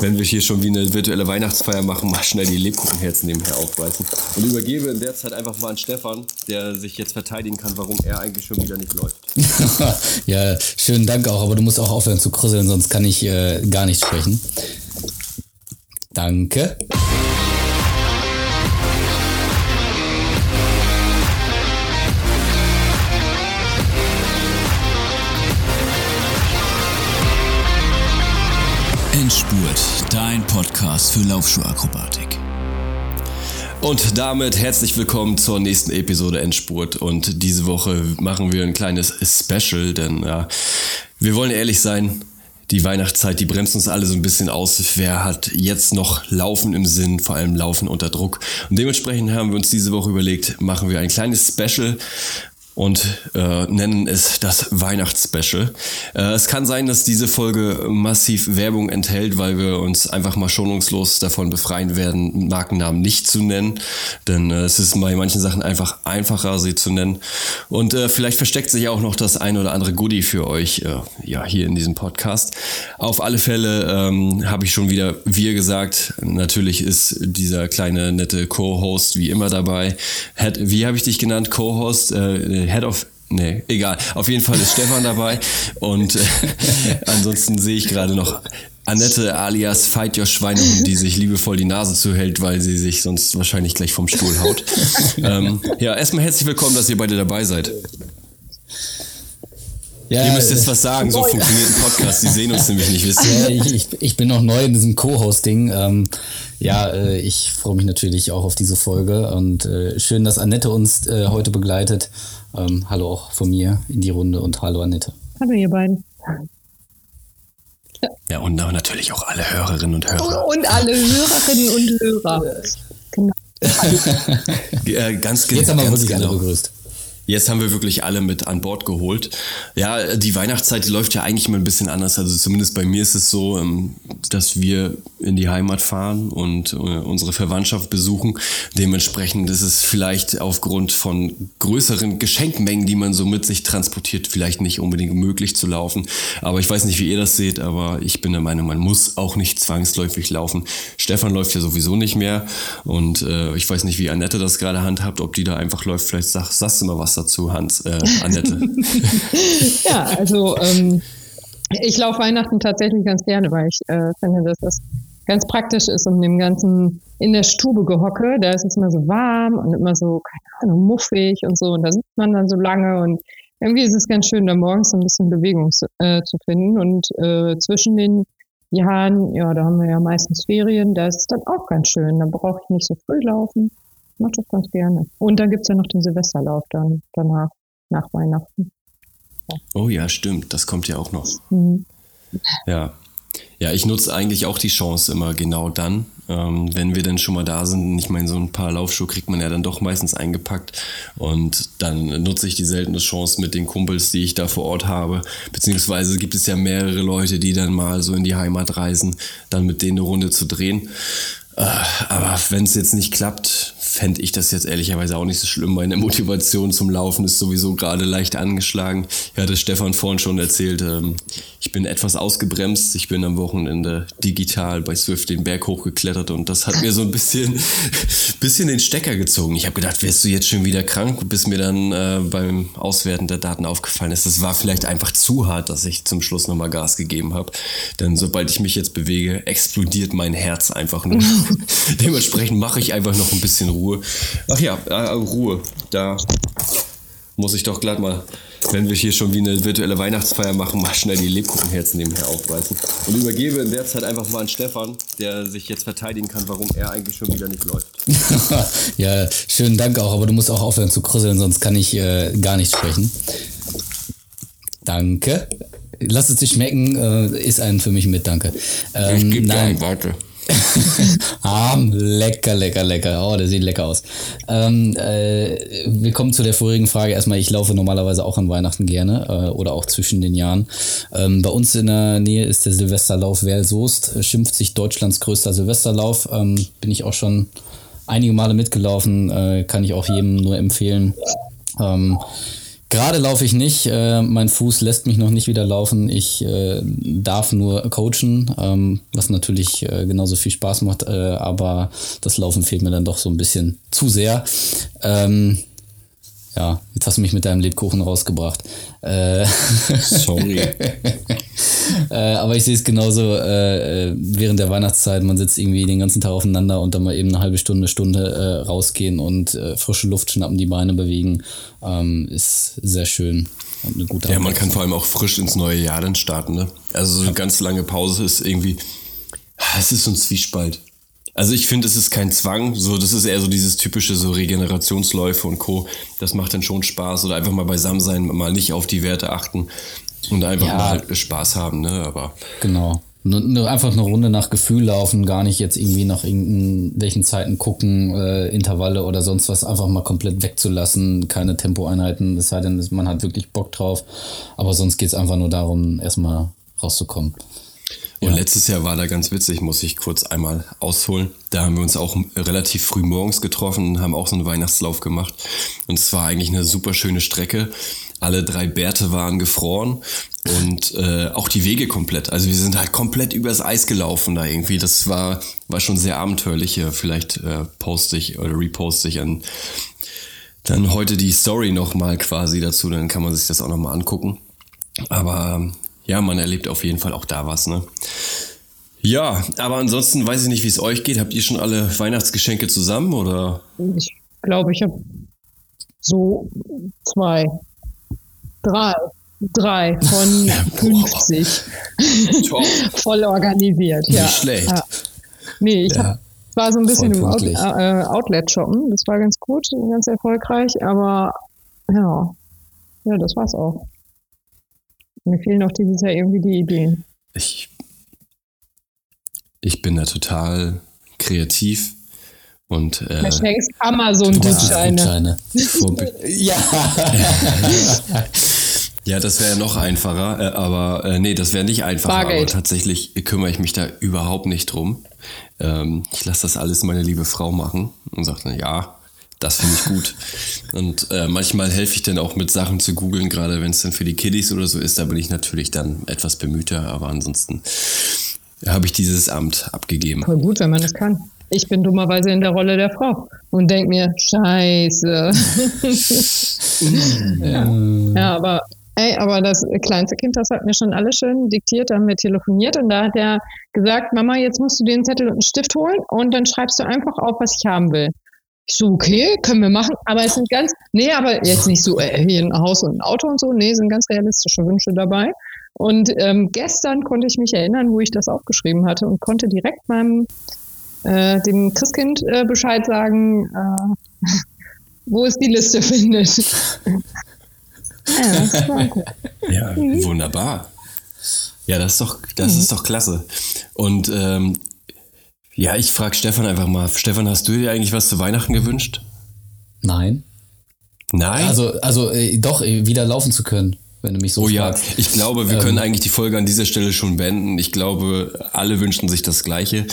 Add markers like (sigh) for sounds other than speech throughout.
wenn wir hier schon wie eine virtuelle Weihnachtsfeier machen, mal schnell die Lebkuchenherzen nebenher aufreißen. Und übergebe in der Zeit einfach mal an Stefan, der sich jetzt verteidigen kann, warum er eigentlich schon wieder nicht läuft. (laughs) ja, schönen Dank auch, aber du musst auch aufhören zu krüsseln, sonst kann ich äh, gar nicht sprechen. Danke. Endspurt, dein Podcast für Laufschuhakrobatik. Und damit herzlich willkommen zur nächsten Episode Endspurt. Und diese Woche machen wir ein kleines Special, denn ja, wir wollen ehrlich sein, die Weihnachtszeit, die bremst uns alle so ein bisschen aus. Wer hat jetzt noch Laufen im Sinn, vor allem Laufen unter Druck? Und dementsprechend haben wir uns diese Woche überlegt, machen wir ein kleines Special und äh, nennen es das Weihnachtsspecial. Äh, es kann sein, dass diese Folge massiv Werbung enthält, weil wir uns einfach mal schonungslos davon befreien werden, Markennamen nicht zu nennen. Denn äh, es ist bei manchen Sachen einfach einfacher, sie zu nennen. Und äh, vielleicht versteckt sich auch noch das ein oder andere Goodie für euch äh, ja, hier in diesem Podcast. Auf alle Fälle ähm, habe ich schon wieder wir gesagt. Natürlich ist dieser kleine nette Co-Host wie immer dabei. Head, wie habe ich dich genannt? Co-Host? Äh, Head of Nee, egal. Auf jeden Fall ist Stefan dabei. Und äh, ansonsten sehe ich gerade noch Annette alias Fight Your Schweinehund, die sich liebevoll die Nase zuhält, weil sie sich sonst wahrscheinlich gleich vom Stuhl haut. (laughs) ähm, ja, erstmal herzlich willkommen, dass ihr beide dabei seid. Ja, ihr müsst jetzt was sagen, so funktioniert ein Podcast. Die sehen uns nämlich nicht, wisst ihr? (laughs) Ja, ich, ich, ich, bin noch neu in diesem Co-Hosting. Ähm, ja, äh, ich freue mich natürlich auch auf diese Folge und äh, schön, dass Annette uns äh, heute begleitet. Ähm, hallo auch von mir in die Runde und hallo Annette. Hallo ihr beiden. Ja, und natürlich auch alle Hörerinnen und Hörer. Und alle Hörerinnen und Hörer. (laughs) Genau. äh, ganz genau. Jetzt haben wir wirklich genau. alle begrüßt. Jetzt haben wir wirklich alle mit an Bord geholt. Ja, die Weihnachtszeit läuft ja eigentlich immer ein bisschen anders. Also zumindest bei mir ist es so, ähm, dass wir in die Heimat fahren und äh, unsere Verwandtschaft besuchen. Dementsprechend ist es vielleicht aufgrund von größeren Geschenkmengen, die man so mit sich transportiert, vielleicht nicht unbedingt möglich zu laufen. Aber ich weiß nicht, wie ihr das seht, aber ich bin der Meinung, man muss auch nicht zwangsläufig laufen. Stefan läuft ja sowieso nicht mehr und äh, ich weiß nicht, wie Annette das gerade handhabt, ob die da einfach läuft. Vielleicht sag, sagst du mal was dazu, Hans, äh, Annette? (laughs) ja, also ähm, ich laufe Weihnachten tatsächlich ganz gerne, weil ich äh, finde, dass das ganz praktisch ist um dem ganzen in der Stube gehocke. Da ist es immer so warm und immer so, keine Ahnung, muffig und so. Und da sitzt man dann so lange und irgendwie ist es ganz schön, da morgens ein bisschen Bewegung zu, äh, zu finden. Und äh, zwischen den Jahren, ja, da haben wir ja meistens Ferien, da ist es dann auch ganz schön. Da brauche ich nicht so früh laufen mache das ganz gerne. Und dann gibt es ja noch den Silvesterlauf dann danach, nach Weihnachten. Ja. Oh ja, stimmt. Das kommt ja auch noch. Mhm. Ja. Ja, ich nutze eigentlich auch die Chance immer genau dann, ähm, wenn wir dann schon mal da sind. Ich meine, so ein paar Laufschuhe kriegt man ja dann doch meistens eingepackt. Und dann nutze ich die seltene Chance mit den Kumpels, die ich da vor Ort habe. Beziehungsweise gibt es ja mehrere Leute, die dann mal so in die Heimat reisen, dann mit denen eine Runde zu drehen. Äh, aber wenn es jetzt nicht klappt, fände ich das jetzt ehrlicherweise auch nicht so schlimm. Meine Motivation zum Laufen ist sowieso gerade leicht angeschlagen. Ja, das Stefan vorhin schon erzählt. Ähm, ich bin etwas ausgebremst. Ich bin am Wochenende digital bei Swift den Berg hochgeklettert und das hat mir so ein bisschen, (laughs) bisschen den Stecker gezogen. Ich habe gedacht, wärst du jetzt schon wieder krank, bis mir dann äh, beim Auswerten der Daten aufgefallen ist. Das war vielleicht einfach zu hart, dass ich zum Schluss nochmal Gas gegeben habe. Denn sobald ich mich jetzt bewege, explodiert mein Herz einfach nur. (laughs) Dementsprechend mache ich einfach noch ein bisschen Ruhe Ruhe. Ach ja, äh, Ruhe. Da muss ich doch glatt mal, wenn wir hier schon wie eine virtuelle Weihnachtsfeier machen, mal schnell die Lebkuchenherzen nebenher aufreißen. Und übergebe in der Zeit einfach mal an Stefan, der sich jetzt verteidigen kann, warum er eigentlich schon wieder nicht läuft. (laughs) ja, schönen Dank auch, aber du musst auch aufhören zu krüsseln, sonst kann ich äh, gar nicht sprechen. Danke. Lass es dich schmecken, äh, ist ein für mich mit, danke. Ähm, ich gebe dir warte. (laughs) ah, lecker, lecker, lecker. Oh, der sieht lecker aus. Ähm, äh, wir kommen zu der vorigen Frage. Erstmal, ich laufe normalerweise auch an Weihnachten gerne äh, oder auch zwischen den Jahren. Ähm, bei uns in der Nähe ist der Silvesterlauf Werl-Soest, schimpft sich Deutschlands größter Silvesterlauf. Ähm, bin ich auch schon einige Male mitgelaufen, äh, kann ich auch jedem nur empfehlen. Ähm, Gerade laufe ich nicht. Äh, mein Fuß lässt mich noch nicht wieder laufen. Ich äh, darf nur coachen, ähm, was natürlich äh, genauso viel Spaß macht, äh, aber das Laufen fehlt mir dann doch so ein bisschen zu sehr. Ähm, ja, jetzt hast du mich mit deinem Lebkuchen rausgebracht. Äh, Sorry. (laughs) äh, aber ich sehe es genauso äh, äh, während der Weihnachtszeit. Man sitzt irgendwie den ganzen Tag aufeinander und dann mal eben eine halbe Stunde, Stunde äh, rausgehen und äh, frische Luft schnappen, die Beine bewegen. Ähm, ist sehr schön. Und eine gute Ja, man kann vor allem auch frisch ins neue Jahr dann starten. Ne? Also so eine ganz lange Pause ist irgendwie, es ist so ein Zwiespalt. Also ich finde, es ist kein Zwang, so das ist eher so dieses typische so Regenerationsläufe und Co. Das macht dann schon Spaß oder einfach mal beisammen sein, mal nicht auf die Werte achten und einfach Ja. mal Spaß haben, ne? Aber Genau. Nur, einfach eine Runde nach Gefühl laufen, gar nicht jetzt irgendwie nach irgendwelchen Zeiten gucken, äh, Intervalle oder sonst was, einfach mal komplett wegzulassen, keine Tempoeinheiten, es sei denn, man hat wirklich Bock drauf. Aber sonst geht's einfach nur darum, erstmal rauszukommen. Und letztes Jahr war da ganz witzig, muss ich kurz einmal ausholen. Da haben wir uns auch relativ früh morgens getroffen und haben auch so einen Weihnachtslauf gemacht. Und es war eigentlich eine super schöne Strecke. Alle drei Bärte waren gefroren und äh, auch die Wege komplett. Also wir sind halt komplett übers Eis gelaufen da irgendwie. Das war, war schon sehr abenteuerlich. Ja, Vielleicht äh, poste ich oder reposte ich an dann heute die Story nochmal quasi dazu. Dann kann man sich das auch nochmal angucken. Aber ähm, ja, man erlebt auf jeden Fall auch da was, ne? Ja, aber ansonsten weiß ich nicht, wie es euch geht. Habt ihr schon alle Weihnachtsgeschenke zusammen oder? Ich glaube, ich habe so zwei, drei, drei von (laughs) 50 Top. (laughs) voll organisiert. Ja. Nicht schlecht. Ja. Nee, ich Ja. hab, war so ein bisschen im Out, äh, Outlet shoppen. Das war ganz gut, ganz erfolgreich, aber ja, ja, das war's auch. Mir fehlen auch dieses Jahr irgendwie die Ideen. Ich, ich bin da total kreativ und äh, Da schenkst Amazon-Gutscheine. Gutscheine. (laughs) ja. (laughs) ja, das wäre noch einfacher, äh, aber äh, nee, das wäre nicht einfacher. Aber Bargeld. tatsächlich kümmere ich mich da überhaupt nicht drum. Ähm, ich lasse das alles meine liebe Frau machen und sage dann, ja, das finde ich gut. und äh, manchmal helfe ich dann auch mit Sachen zu googeln, gerade wenn es dann für die Kiddies oder so ist, da bin ich natürlich dann etwas bemühter, aber ansonsten habe ich dieses Amt abgegeben. Voll gut, wenn man das kann. Ich bin dummerweise in der Rolle der Frau und denke mir, scheiße. (laughs) ja. ja, aber ey, aber das kleinste Kind, das hat mir schon alles schön diktiert, da haben wir telefoniert und da hat er gesagt, Mama, jetzt musst du dir einen Zettel und einen Stift holen und dann schreibst du einfach auf, was ich haben will. Ich so, okay, können wir machen, aber es sind ganz, nee, aber jetzt nicht so, äh, hier ein Haus und ein Auto und so, nee, sind ganz realistische Wünsche dabei. Und ähm, gestern konnte ich mich erinnern, wo ich das aufgeschrieben hatte und konnte direkt meinem äh, dem Christkind äh, Bescheid sagen, äh, (laughs) wo es die Liste (laughs) findet. ja. (laughs) Ja, wunderbar. Ja, das ist doch, das ist doch klasse. Und ähm, ja, ich frage Stefan einfach mal. Stefan, hast du dir eigentlich was zu Weihnachten gewünscht? Nein. Nein. Also, also äh, doch, äh, wieder laufen zu können, wenn du mich so oh ja, fragst. ich glaube, wir Ähm. können eigentlich die Folge an dieser Stelle schon beenden. Ich glaube, alle wünschen sich das Gleiche,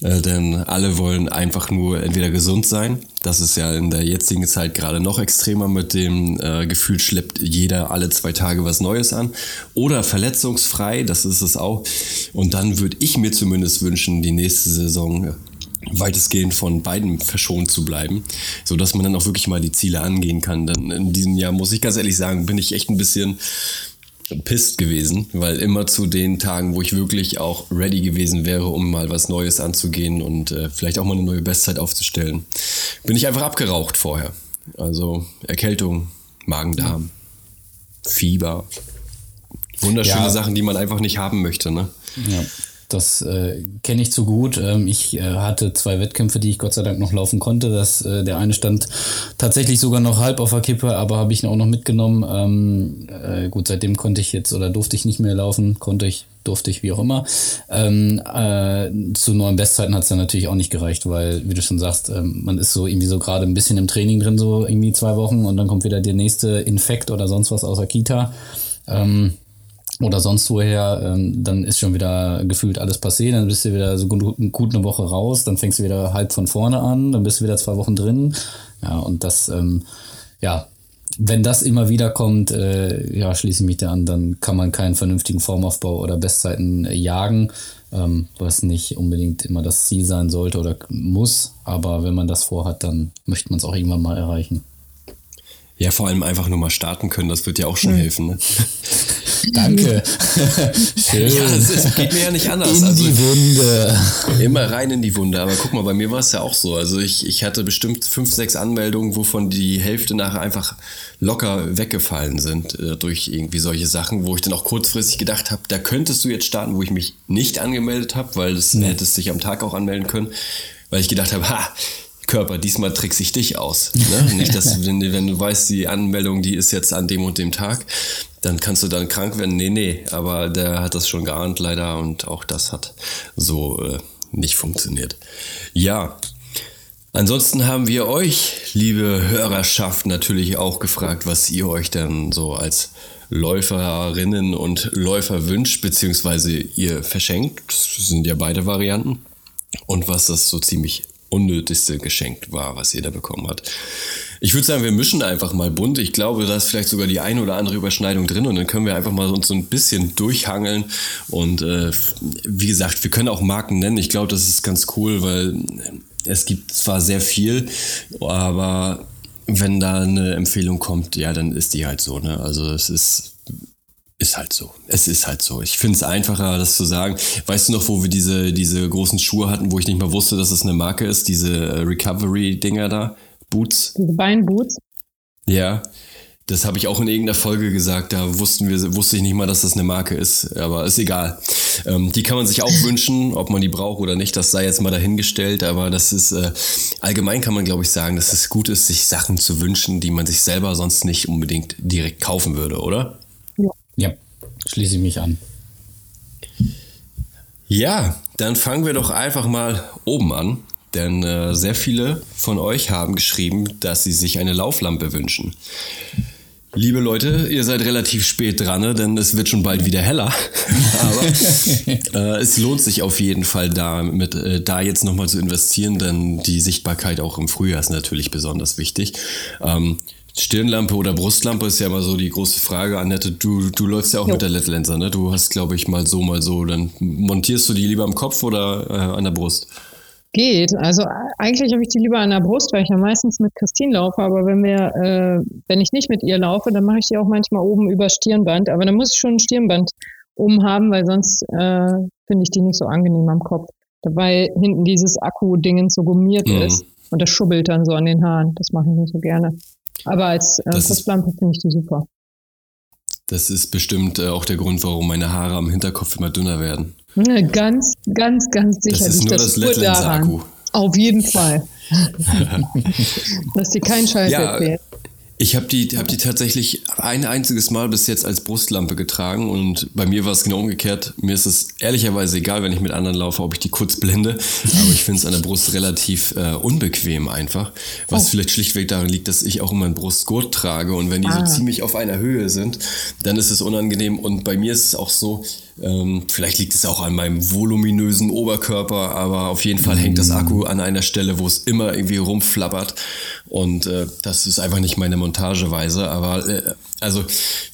äh, denn alle wollen einfach nur entweder gesund sein. Das ist ja in der jetzigen Zeit gerade noch extremer mit dem äh, Gefühl, schleppt jeder alle zwei Tage was Neues an. Oder verletzungsfrei, das ist es auch. Und dann würde ich mir zumindest wünschen, die nächste Saison weitestgehend von beiden verschont zu bleiben, so dass man dann auch wirklich mal die Ziele angehen kann. Denn in diesem Jahr muss ich ganz ehrlich sagen, bin ich echt ein bisschen pisst gewesen, weil immer zu den Tagen, wo ich wirklich auch ready gewesen wäre, um mal was Neues anzugehen und äh, vielleicht auch mal eine neue Bestzeit aufzustellen, bin ich einfach abgeraucht vorher. Also Erkältung, Magen-Darm, Fieber. Wunderschöne Ja. Sachen, die man einfach nicht haben möchte, ne? Ja, das äh, kenne ich zu gut. Ähm, ich äh, hatte zwei Wettkämpfe, die ich Gott sei Dank noch laufen konnte. Das, äh, der eine stand tatsächlich sogar noch halb auf der Kippe, aber habe ich ihn auch noch mitgenommen. Ähm, äh, gut, seitdem konnte ich jetzt oder durfte ich nicht mehr laufen, konnte ich, durfte ich, wie auch immer. Ähm, äh, zu neuen Bestzeiten hat es dann natürlich auch nicht gereicht, weil, wie du schon sagst, ähm, man ist so irgendwie so gerade ein bisschen im Training drin, so irgendwie zwei Wochen und dann kommt wieder der nächste Infekt oder sonst was aus der Kita. Ähm, oder sonst woher, ähm, dann ist schon wieder gefühlt alles passiert, dann bist du wieder so gut, gut eine Woche raus, dann fängst du wieder halb von vorne an, dann bist du wieder zwei Wochen drin. Ja, und das, ähm, ja, wenn das immer wieder kommt, äh, ja, schließe ich mich da an, dann kann man keinen vernünftigen Formaufbau oder Bestzeiten äh, jagen, ähm, was nicht unbedingt immer das Ziel sein sollte oder muss. Aber wenn man das vorhat, dann möchte man es auch irgendwann mal erreichen. Ja, vor allem einfach nur mal starten können, das wird ja auch schon mhm. helfen. Ne? (laughs) Danke. Schön. Ja, es, es, geht mir ja nicht anders. In also, die Wunde. Immer rein in die Wunde. Aber guck mal, bei mir war es ja auch so. Also ich, ich hatte bestimmt fünf, sechs Anmeldungen, wovon die Hälfte nachher einfach locker weggefallen sind äh, durch irgendwie solche Sachen, wo ich dann auch kurzfristig gedacht habe, da könntest du jetzt starten, wo ich mich nicht angemeldet habe, weil das mhm. hättest dich am Tag auch anmelden können, weil ich gedacht habe, ha, Körper, diesmal trickse ich dich aus. Ne? (laughs) Nicht, dass wenn, wenn, du weißt, die Anmeldung, die ist jetzt an dem und dem Tag, dann kannst du dann krank werden. Nee, nee, aber der hat das schon geahnt leider und auch das hat so äh, nicht funktioniert. Ja, ansonsten haben wir euch, liebe Hörerschaft, natürlich auch gefragt, was ihr euch dann so als Läuferinnen und Läufer wünscht, beziehungsweise ihr verschenkt. Das sind ja beide Varianten. Und was das so ziemlich unnötigste Geschenk war, was jeder bekommen hat. Ich würde sagen, wir mischen einfach mal bunt. Ich glaube, da ist vielleicht sogar die eine oder andere Überschneidung drin und dann können wir einfach mal uns so ein bisschen durchhangeln. Und äh, wie gesagt, wir können auch Marken nennen. Ich glaube, das ist ganz cool, weil es gibt zwar sehr viel, aber wenn da eine Empfehlung kommt, ja, dann ist die halt so. Ne? Also es ist ist halt so. Es ist halt so. Ich finde es einfacher, das zu sagen. Weißt du noch, wo wir diese, diese großen Schuhe hatten, wo ich nicht mal wusste, dass es eine Marke ist, diese äh, Recovery-Dinger da? Boots? Diese Beinboots? Ja. Das habe ich auch in irgendeiner Folge gesagt. Da wussten wir, wusste ich nicht mal, dass das eine Marke ist. Aber ist egal. Ähm, die kann man sich auch wünschen, ob man die braucht oder nicht. Das sei jetzt mal dahingestellt. Aber das ist äh, allgemein kann man, glaube ich, sagen, dass es gut ist, sich Sachen zu wünschen, die man sich selber sonst nicht unbedingt direkt kaufen würde, oder? Ja, schließe ich mich an. Ja, dann fangen wir doch einfach mal oben an, denn äh, sehr viele von euch haben geschrieben, dass sie sich eine Lauflampe wünschen. Liebe Leute, ihr seid relativ spät dran, ne? denn es wird schon bald wieder heller. (laughs) Aber (laughs) äh, es lohnt sich auf jeden Fall da, mit, äh, da jetzt nochmal zu investieren, denn die Sichtbarkeit auch im Frühjahr ist natürlich besonders wichtig. Ähm, Stirnlampe oder Brustlampe ist ja immer so die große Frage. Annette, du, du läufst ja auch jo. mit der LED Lenser, ne? Du hast, glaube ich, mal so, mal so. Dann montierst du die lieber am Kopf oder äh, an der Brust? Geht. Also eigentlich habe ich die lieber an der Brust, weil ich ja meistens mit Christine laufe. Aber wenn wir, äh, wenn ich nicht mit ihr laufe, dann mache ich die auch manchmal oben über Stirnband. Aber dann muss ich schon ein Stirnband oben haben, weil sonst äh, finde ich die nicht so angenehm am Kopf. Weil hinten dieses Akku-Dingen so gummiert mhm. ist und das schubbelt dann so an den Haaren. Das mache ich nicht so gerne. Aber als äh, Frostlampe finde ich die super. Das ist bestimmt äh, auch der Grund, warum meine Haare am Hinterkopf immer dünner werden. Ja, ganz, ganz, ganz sicher. Das ist nur das, das LED-Akku. Auf jeden Fall. (laughs) Dass dir kein Scheiß ja, erzählt. Ich habe die, hab die tatsächlich ein einziges Mal bis jetzt als Brustlampe getragen und bei mir war es genau umgekehrt. Mir ist es ehrlicherweise egal, wenn ich mit anderen laufe, ob ich die kurz blende, aber ich finde es an der Brust relativ äh, unbequem einfach, was oh. vielleicht schlichtweg daran liegt, dass ich auch immer einen Brustgurt trage und wenn die ah. so ziemlich auf einer Höhe sind, dann ist es unangenehm und bei mir ist es auch so, ähm, vielleicht liegt es auch an meinem voluminösen Oberkörper, aber auf jeden Fall hängt das Akku an einer Stelle, wo es immer irgendwie rumflappert. Und äh, das ist einfach nicht meine Montageweise. Aber äh, also,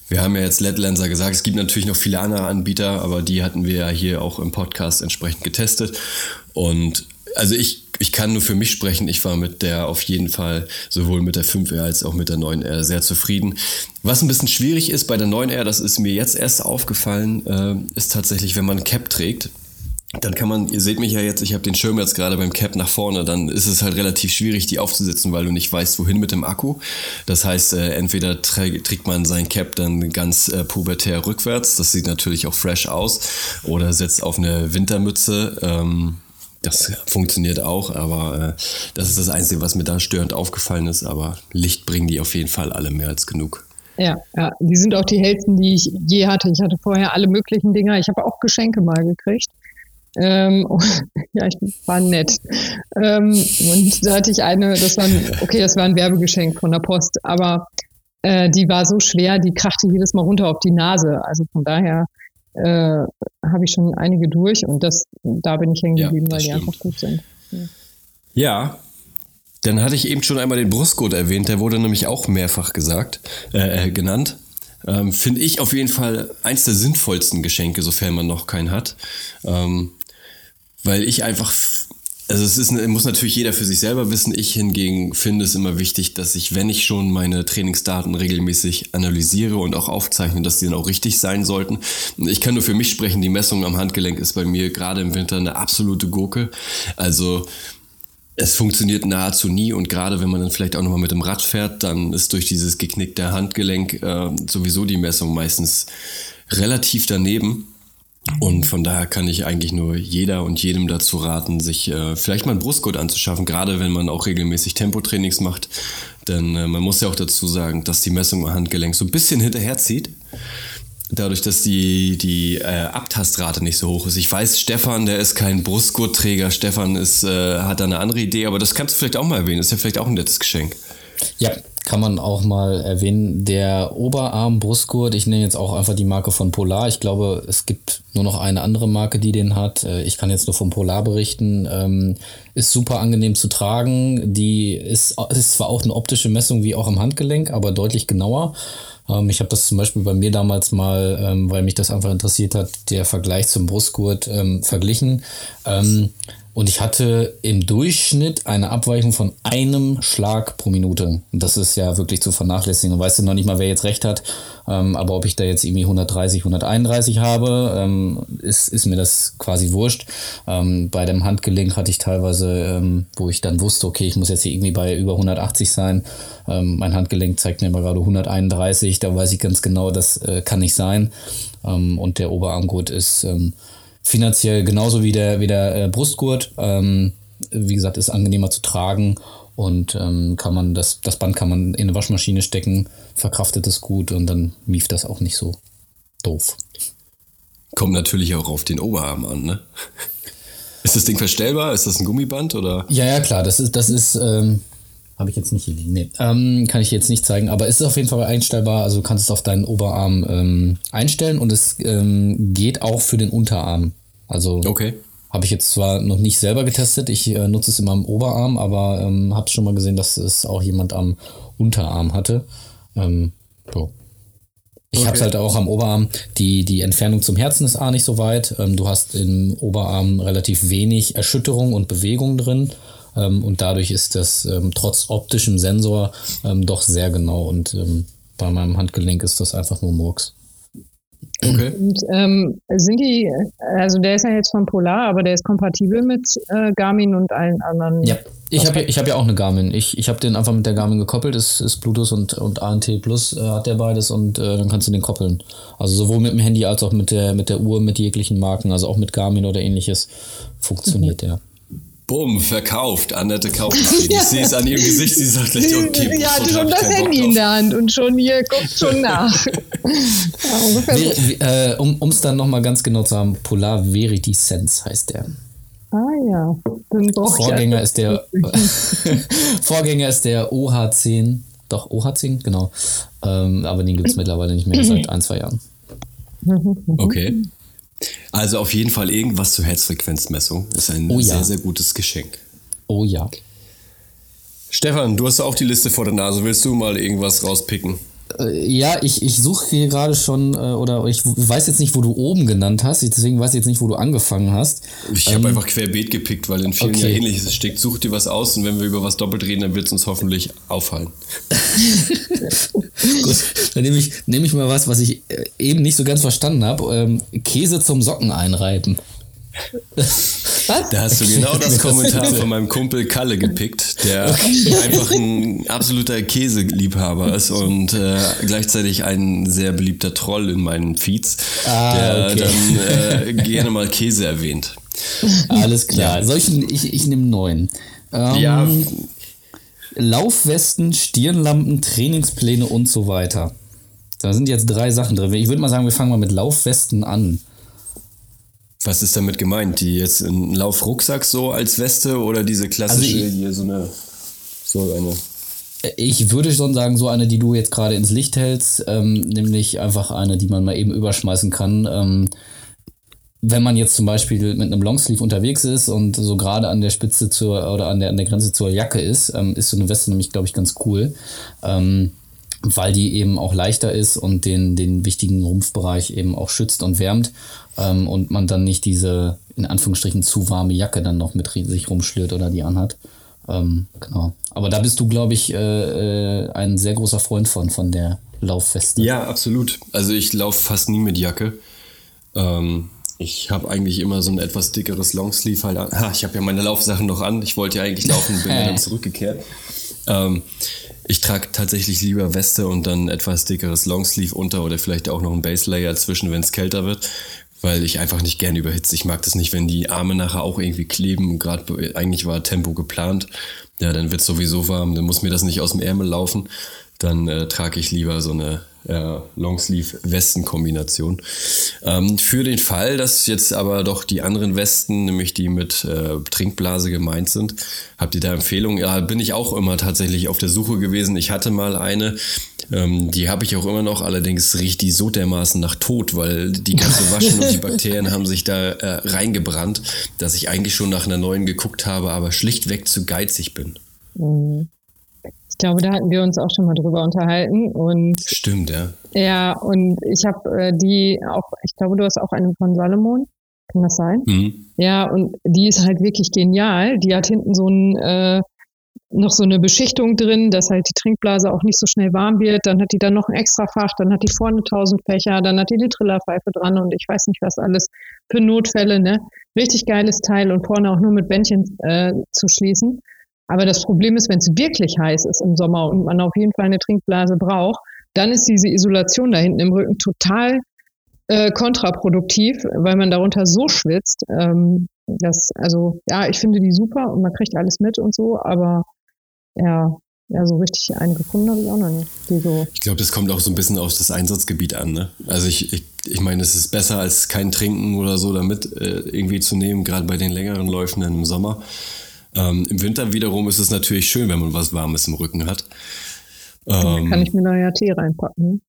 wir haben ja jetzt LED-Lenser gesagt. Es gibt natürlich noch viele andere Anbieter, aber die hatten wir ja hier auch im Podcast entsprechend getestet. Und also ich, ich kann nur für mich sprechen. Ich war mit der auf jeden Fall sowohl mit der 5R als auch mit der 9R sehr zufrieden. Was ein bisschen schwierig ist bei der 9R, das ist mir jetzt erst aufgefallen, äh, ist tatsächlich, wenn man Cap trägt. Dann kann man, ihr seht mich ja jetzt, ich habe den Schirm jetzt gerade beim Cap nach vorne, dann ist es halt relativ schwierig, die aufzusetzen, weil du nicht weißt, wohin mit dem Akku. Das heißt, äh, entweder trägt man sein Cap dann ganz äh, pubertär rückwärts, das sieht natürlich auch fresh aus, oder setzt auf eine Wintermütze. Ähm, das funktioniert auch, aber äh, das ist das Einzige, was mir da störend aufgefallen ist. Aber Licht bringen die auf jeden Fall alle mehr als genug. Ja, ja, die sind auch die hellsten, die ich je hatte. Ich hatte vorher alle möglichen Dinger. Ich habe auch Geschenke mal gekriegt. Ähm, (laughs) ja, ich war nett. Ähm, und da hatte ich eine, das war ein, okay, das war ein Werbegeschenk von der Post, aber äh, die war so schwer, die krachte jedes Mal runter auf die Nase. Also von daher äh, habe ich schon einige durch und das, da bin ich hängen geblieben, ja, weil die einfach gut sind. Ja. ja. Dann hatte ich eben schon einmal den Brustgurt erwähnt, der wurde nämlich auch mehrfach gesagt, äh, äh genannt. Ähm, Finde ich auf jeden Fall eins der sinnvollsten Geschenke, sofern man noch keinen hat. Ähm, weil ich einfach also es ist, muss natürlich jeder für sich selber wissen. Ich hingegen finde es immer wichtig, dass ich, wenn ich schon meine Trainingsdaten regelmäßig analysiere und auch aufzeichne, dass die dann auch richtig sein sollten. Ich kann nur für mich sprechen, die Messung am Handgelenk ist bei mir gerade im Winter eine absolute Gurke. Also es funktioniert nahezu nie und gerade wenn man dann vielleicht auch nochmal mit dem Rad fährt, dann ist durch dieses geknickte Handgelenk äh, sowieso die Messung meistens relativ daneben. Und von daher kann ich eigentlich nur jeder und jedem dazu raten, sich äh, vielleicht mal einen Brustgurt anzuschaffen, gerade wenn man auch regelmäßig Tempotrainings macht. Denn äh, man muss ja auch dazu sagen, dass die Messung am Handgelenk so ein bisschen hinterherzieht. Dadurch, dass die, die äh, Abtastrate nicht so hoch ist. Ich weiß, Stefan, der ist kein Brustgurtträger. Stefan ist, äh, hat da eine andere Idee, aber das kannst du vielleicht auch mal erwähnen. Das ist ja vielleicht auch ein nettes Geschenk. Ja, kann man auch mal erwähnen. Der Oberarm-Brustgurt, ich nenne jetzt auch einfach die Marke von Polar. Ich glaube, es gibt nur noch eine andere Marke, die den hat. Äh, ich kann jetzt nur von Polar berichten. Ähm, ist super angenehm zu tragen. Die ist, ist zwar auch eine optische Messung wie auch im Handgelenk, aber deutlich genauer. Ähm, ich habe das zum Beispiel bei mir damals mal, ähm, weil mich das einfach interessiert hat, der Vergleich zum Brustgurt verglichen. Und ich hatte im Durchschnitt eine Abweichung von einem Schlag pro Minute. Und das ist ja wirklich zu vernachlässigen. Und weißt du noch nicht mal, wer jetzt recht hat. Ähm, aber ob ich da jetzt irgendwie 130, 131 habe, ähm, ist, ist mir das quasi wurscht. Ähm, bei dem Handgelenk hatte ich teilweise, ähm, wo ich dann wusste, okay, ich muss jetzt hier irgendwie bei über 180 sein. Ähm, mein Handgelenk zeigt mir mal gerade 131. Da weiß ich ganz genau, das äh, kann nicht sein. Ähm, und der Oberarmgurt ist finanziell genauso wie der, wie der äh, Brustgurt. Ähm, wie gesagt, ist angenehmer zu tragen und ähm, kann man das, das Band kann man in eine Waschmaschine stecken, verkraftet es gut und dann mieft das auch nicht so doof. Kommt natürlich auch auf den Oberarm an, ne? Ist das Ding verstellbar? Ist das ein Gummiband oder? Ja, ja, klar. Das ist, das ist, ähm, habe ich jetzt nicht hier liegen. Nee, ähm, kann ich jetzt nicht zeigen. Aber es ist auf jeden Fall einstellbar. Also du kannst es auf deinen Oberarm ähm, einstellen und es ähm, geht auch für den Unterarm. Also okay. habe ich jetzt zwar noch nicht selber getestet. Ich äh, nutze es immer am Oberarm, aber ähm, habe schon mal gesehen, dass es auch jemand am Unterarm hatte. Ähm, so. Ich okay. habe es halt auch am Oberarm. Die, die Entfernung zum Herzen ist A nicht so weit. Ähm, du hast im Oberarm relativ wenig Erschütterung und Bewegung drin. Ähm, und dadurch ist das ähm, trotz optischem Sensor ähm, doch sehr genau. Und ähm, bei meinem Handgelenk ist das einfach nur Murks. Okay. Und ähm, sind die, also der ist ja jetzt von Polar, aber der ist kompatibel mit äh, Garmin und allen anderen. Ja, ich habe ja, hab ja auch eine Garmin. Ich, ich habe den einfach mit der Garmin gekoppelt. Es ist Bluetooth und, und ANT Plus äh, hat der beides und äh, dann kannst du den koppeln. Also sowohl mit dem Handy als auch mit der, mit der Uhr, mit jeglichen Marken, also auch mit Garmin oder ähnliches funktioniert mhm. der. Bumm, verkauft. Annette kauft es. Ich sehe es an ihrem Gesicht, sie sagt gleich, okay, Ja, hat schon das Handy in der Hand und schon hier guckt schon nach. (laughs) ja, wie, äh, um es dann nochmal ganz genau zu haben, Polar Verity Sense heißt der. Ah ja. Dann Vorgänger ist der (laughs) Vorgänger ist der OH10. Doch, OH10, genau. Ähm, aber den gibt es mittlerweile nicht mehr seit ein, zwei Jahren. Okay. Also auf jeden Fall irgendwas zur Herzfrequenzmessung ist ein oh ja. sehr, sehr gutes Geschenk. Oh ja. Stefan, du hast auch die Liste vor der Nase. Willst du mal irgendwas rauspicken? Äh, ja, ich, ich suche hier gerade schon, äh, oder ich weiß jetzt nicht, wo du oben genannt hast, deswegen weiß ich jetzt nicht, wo du angefanut hast. Ich habe ähm, einfach querbeet gepickt, weil in vielen okay. ja ähnliches steckt. Such dir was aus und wenn wir über was doppelt reden, dann wird es uns hoffentlich auffallen. (laughs) Gut, dann nehme ich, nehm ich mal was, was ich äh, eben nicht so ganz verstanden habe. Ähm, Käse zum Socken einreiben. Was? Da hast du genau das Kommentar von meinem Kumpel Kalle gepickt, der okay. einfach ein absoluter Käseliebhaber ist und äh, gleichzeitig ein sehr beliebter Troll in meinen Feeds, ah, der okay. dann äh, gerne mal Käse erwähnt. Alles klar. Ja. Solchen, ich, ich nehme neun. Ähm, ja. Laufwesten, Stirnlampen, Trainingspläne und so weiter. Da sind jetzt drei Sachen drin. Ich würde mal sagen, wir fangen mal mit Laufwesten an. Was ist damit gemeint? Die jetzt ein Laufrucksack so als Weste oder diese klassische also ich, hier so eine so eine? Ich würde schon sagen, so eine, die du jetzt gerade ins Licht hältst, ähm, nämlich einfach eine, die man mal eben überschmeißen kann. Ähm, wenn man jetzt zum Beispiel mit einem Longsleeve unterwegs ist und so gerade an der Spitze zur oder an der, an der Grenze zur Jacke ist, ähm, ist so eine Weste nämlich, glaube ich, ganz cool. Weil die eben auch leichter ist und den, den wichtigen Rumpfbereich eben auch schützt und wärmt ähm, und man dann nicht diese in Anführungsstrichen zu warme Jacke dann noch mit sich rumschlürt oder die anhat. Ähm, genau. Aber da bist du, glaube ich, äh, äh, ein sehr großer Freund von, von der Lauffeste. Ja, absolut. Also ich laufe fast nie mit Jacke. Ähm, ich habe eigentlich immer so ein etwas dickeres Longsleeve halt an. Ha, ich habe ja meine Laufsachen noch an. Ich wollte ja eigentlich laufen, bin ja (laughs) dann zurückgekehrt. Ähm, ich trage tatsächlich lieber Weste und dann etwas dickeres Longsleeve unter oder vielleicht auch noch ein Base Layer zwischen, wenn es kälter wird, weil ich einfach nicht gerne überhitze. Ich mag das nicht, wenn die Arme nachher auch irgendwie kleben. Gerade eigentlich war Tempo geplant. Ja, dann wird es sowieso warm, dann muss mir das nicht aus dem Ärmel laufen. Dann äh, trage ich lieber so eine äh, Longsleeve-Westen-Kombination. Ähm, für den Fall, dass jetzt aber doch die anderen Westen, nämlich die mit äh, Trinkblase gemeint sind, habt ihr da Empfehlungen? Ja, bin ich auch immer tatsächlich auf der Suche gewesen. Ich hatte mal eine, ähm, die habe ich auch immer noch, allerdings riecht die so dermaßen nach Tod, weil die ganze waschen und die (laughs) Bakterien haben sich da äh, reingebrannt, dass ich eigentlich schon nach einer neuen geguckt habe, aber schlichtweg zu geizig bin. Mhm. Ich glaube, da hatten wir uns auch schon mal drüber unterhalten. Und Stimmt, ja. Ja, und ich habe äh, die auch, ich glaube, du hast auch eine von Salomon. Kann das sein? Mhm. Ja, und die ist halt wirklich genial. Die hat hinten so ein, äh, noch so eine Beschichtung drin, dass halt die Trinkblase auch nicht so schnell warm wird. Dann hat die dann noch ein extra Fach, dann hat die vorne 1000 Fächer, dann hat die die Trillerpfeife dran und ich weiß nicht was alles für Notfälle, ne? Richtig geiles Teil und vorne auch nur mit Bändchen äh, zu schließen. Aber das Problem ist, wenn es wirklich heiß ist im Sommer und man auf jeden Fall eine Trinkblase braucht, dann ist diese Isolation da hinten im Rücken total äh, kontraproduktiv, weil man darunter so schwitzt. Ähm, das, also ja, ich finde die super und man kriegt alles mit und so, aber ja, ja, so richtig eine gefunden habe ich auch noch nicht. So ich glaube, das kommt auch so ein bisschen auf das Einsatzgebiet an. Ne? Also ich, ich, ich meine, es ist besser als kein Trinken oder so damit äh, irgendwie zu nehmen, gerade bei den längeren Läufen im Sommer. Ähm, Im Winter wiederum ist es natürlich schön, wenn man was Warmes im Rücken hat. Ähm, kann ich mir ja Tee reinpacken.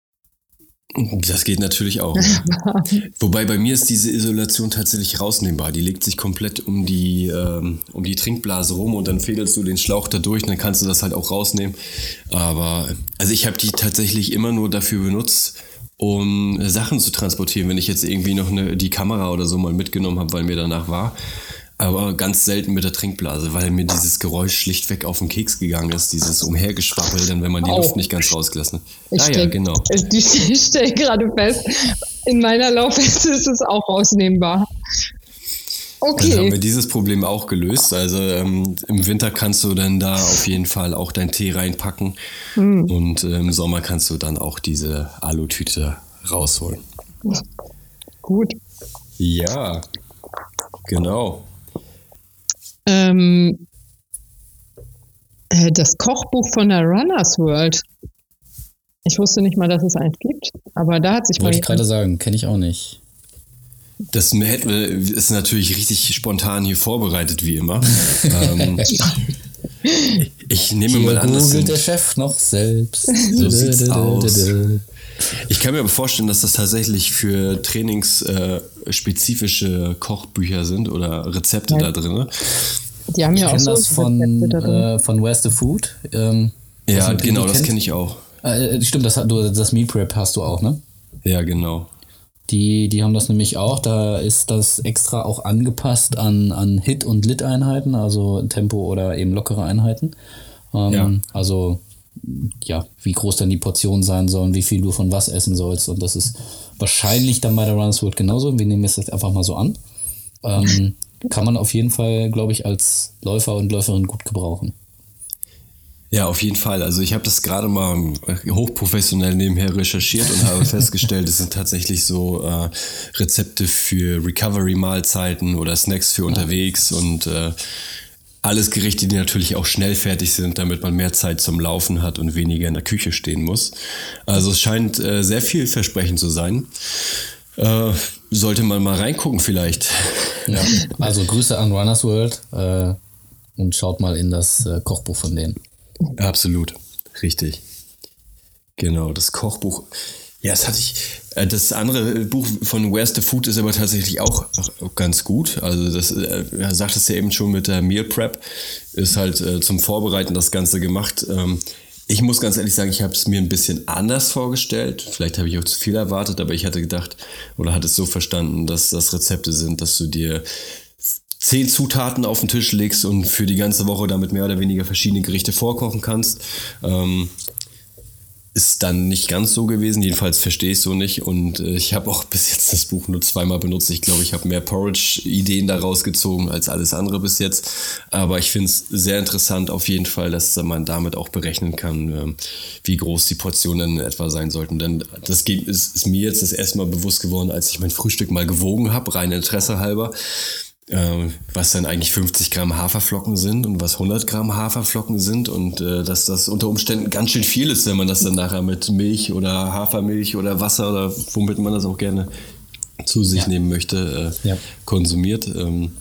Das geht natürlich auch. (laughs) Wobei bei mir ist diese Isolation tatsächlich rausnehmbar. Die legt sich komplett um die, ähm, um die Trinkblase rum und dann fädelst du den Schlauch da durch und dann kannst du das halt auch rausnehmen. Aber also ich habe die tatsächlich immer nur dafür benutzt, um Sachen zu transportieren. Wenn ich jetzt irgendwie noch eine, die Kamera oder so mal mitgenommen habe, weil mir danach war, aber ganz selten mit der Trinkblase, weil mir dieses Geräusch schlichtweg auf den Keks gegangen ist, dieses Umhergeschwappel, dann wenn man die oh. Luft nicht ganz rausgelassen hat. Ich ah, ja, genau. Ich (laughs) stelle gerade fest, in meiner Laufweste ist es auch rausnehmbar. Okay. Dann haben wir dieses Problem auch gelöst. Also ähm, im Winter kannst du dann da auf jeden Fall auch deinen Tee reinpacken. Hm. Und äh, im Sommer kannst du dann auch diese Alutüte rausholen. Gut. Ja, genau. Ähm, äh, das Kochbuch von der Runners World. Ich wusste nicht mal, dass es eins gibt, aber da hat sich Wollte ich gerade sagen, kenne ich auch nicht. Das ist natürlich richtig spontan hier vorbereitet, wie immer. ähm, (laughs) ich nehme hier mal an, dass der Chef noch selbst. So sieht's (laughs) aus. Ich kann mir aber vorstellen, dass das tatsächlich für trainingsspezifische äh, Kochbücher sind oder Rezepte ja. da drin. Die haben ich ja auch so das von, äh, von Where's the Food. Ähm, ja, genau, das kenne ich auch. Äh, stimmt, das, du, das Meal Prep hast du auch, ne? Ja, genau. Die, die haben das nämlich auch. Da ist das extra auch angepasst an, an Hit- und Lit-Einheiten, also Tempo oder eben lockere Einheiten. Ähm, ja. Also ja, wie groß dann die Portionen sein sollen, wie viel du von was essen sollst. Und das ist wahrscheinlich dann bei der Runners World genauso. Wir nehmen es jetzt einfach mal so an. Ähm, (laughs) kann man auf jeden Fall, glaube ich, als Läufer und Läuferin gut gebrauchen. Ja, auf jeden Fall. Also ich habe das gerade mal hochprofessionell nebenher recherchiert und habe (laughs) festgestellt, es sind tatsächlich so äh, Rezepte für Recovery-Mahlzeiten oder Snacks für unterwegs und äh, alles Gerichte, die natürlich auch schnell fertig sind, damit man mehr Zeit zum Laufen hat und weniger in der Küche stehen muss. Also es scheint äh, sehr vielversprechend zu sein. Äh, sollte man mal reingucken vielleicht. Ja, also Grüße an Runners World äh, und schaut mal in das äh, Kochbuch von denen. Absolut, richtig. Genau, das Kochbuch. Ja, das hatte ich. Äh, das andere Buch von Where's the Food ist aber tatsächlich auch ganz gut. Also das äh, er sagt es ja eben schon mit der Meal Prep, ist halt äh, zum Vorbereiten das Ganze gemacht. Ähm, ich muss ganz ehrlich sagen, ich habe es mir ein bisschen anders vorgestellt. Vielleicht habe ich auch zu viel erwartet, aber ich hatte gedacht oder hatte es so verstanden, dass das Rezepte sind, dass du dir zehn Zutaten auf den Tisch legst und für die ganze Woche damit mehr oder weniger verschiedene Gerichte vorkochen kannst. Ähm, ist dann nicht ganz so gewesen, jedenfalls verstehe ich so nicht. Und äh, ich habe auch (laughs) bis jetzt das Buch nur zweimal benutzt. Ich glaube, ich habe mehr Porridge-Ideen daraus gezogen als alles andere bis jetzt. Aber ich finde es sehr interessant auf jeden Fall, dass man damit auch berechnen kann, äh, wie groß die Portionen etwa sein sollten. Denn das ist, ist mir jetzt das erste Mal bewusst geworden, als ich mein Frühstück mal gewogen habe, rein Interesse halber was dann eigentlich 50 Gramm Haferflocken sind und was 100 Gramm Haferflocken sind und äh, dass das unter Umständen ganz schön viel ist, wenn man das dann nachher mit Milch oder Hafermilch oder Wasser oder womit man das auch gerne zu sich ja. nehmen möchte, äh, ja. konsumiert. Ähm,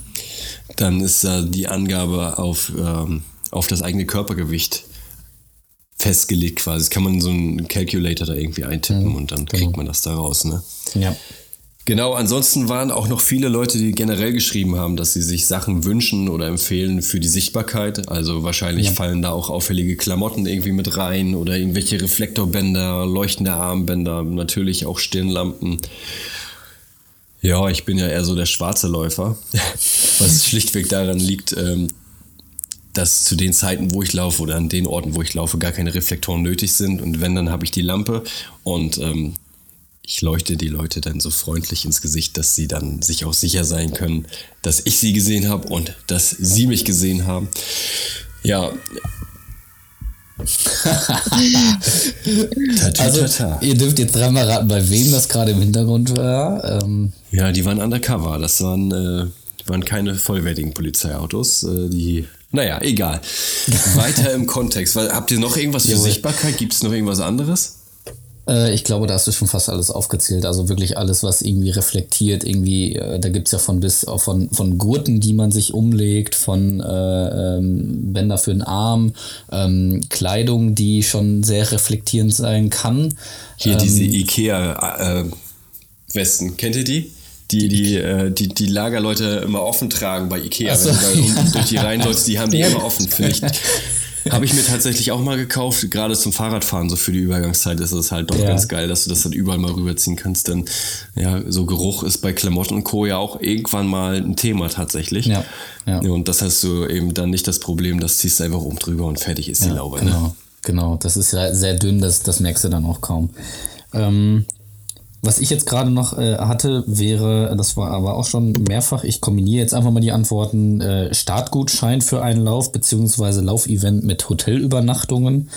dann ist da die Angabe auf, ähm, auf das eigene Körpergewicht festgelegt quasi. Das kann man in so einen Calculator da irgendwie eintippen mhm, und dann kriegt genau. man das da raus. Ne? Ja. Genau, ansonsten waren auch noch viele Leute, die generell geschrieben haben, dass sie sich Sachen wünschen oder empfehlen für die Sichtbarkeit. Also wahrscheinlich ja. fallen da auch auffällige Klamotten irgendwie mit rein oder irgendwelche Reflektorbänder, leuchtende Armbänder, natürlich auch Stirnlampen. Ja, ich bin ja eher so der schwarze Läufer, (laughs) was schlichtweg daran liegt, ähm, dass zu den Zeiten, wo ich laufe oder an den Orten, wo ich laufe, gar keine Reflektoren nötig sind. Und wenn, dann habe ich die Lampe und ähm, ich leuchte die Leute dann so freundlich ins Gesicht, dass sie dann sich auch sicher sein können, dass ich sie gesehen habe und dass sie mich gesehen haben. Ja. (laughs) also, ihr dürft jetzt dreimal raten, bei wem das gerade im Hintergrund war. Ähm ja, die waren undercover. Das waren, äh, waren keine vollwertigen Polizeiautos. Äh, die naja, egal. (laughs) Weiter im Kontext. Habt ihr noch irgendwas für Sichtbarkeit? Gibt es noch irgendwas anderes? Äh, ich glaube, da hast du schon fast alles aufgezählt. Also wirklich alles, was irgendwie reflektiert, irgendwie, äh, da gibt's ja von bis von, von Gurten, die man sich umlegt, von äh, ähm, Bänder für den Arm, ähm, Kleidung, die schon sehr reflektierend sein kann. Hier ähm, diese IKEA-Westen, äh, kennt ihr die? die die, äh, die, die Lagerleute immer offen tragen bei Ikea. So, Wenn du da ja. durch die Reihen läufst, die haben die (laughs) immer offen. Finde ich (laughs) Habe ich mir tatsächlich auch mal gekauft, gerade zum Fahrradfahren, so für die Übergangszeit ist es halt doch ja. ganz geil, dass du das dann überall mal rüberziehen kannst. Denn ja, so Geruch ist bei Klamotten und Co. ja auch irgendwann mal ein Thema tatsächlich. Ja. ja. Und das hast du eben dann nicht das Problem, das ziehst du einfach oben drüber und fertig ist die Laube. Ne? Genau, ne? genau. Das ist ja sehr dünn, das, das merkst du dann auch kaum. Ähm, was ich jetzt gerade noch äh, hatte, wäre, das war aber auch schon mehrfach, ich kombiniere jetzt einfach mal die Antworten, äh, Startgutschein für einen Lauf, beziehungsweise Laufevent mit Hotelübernachtungen.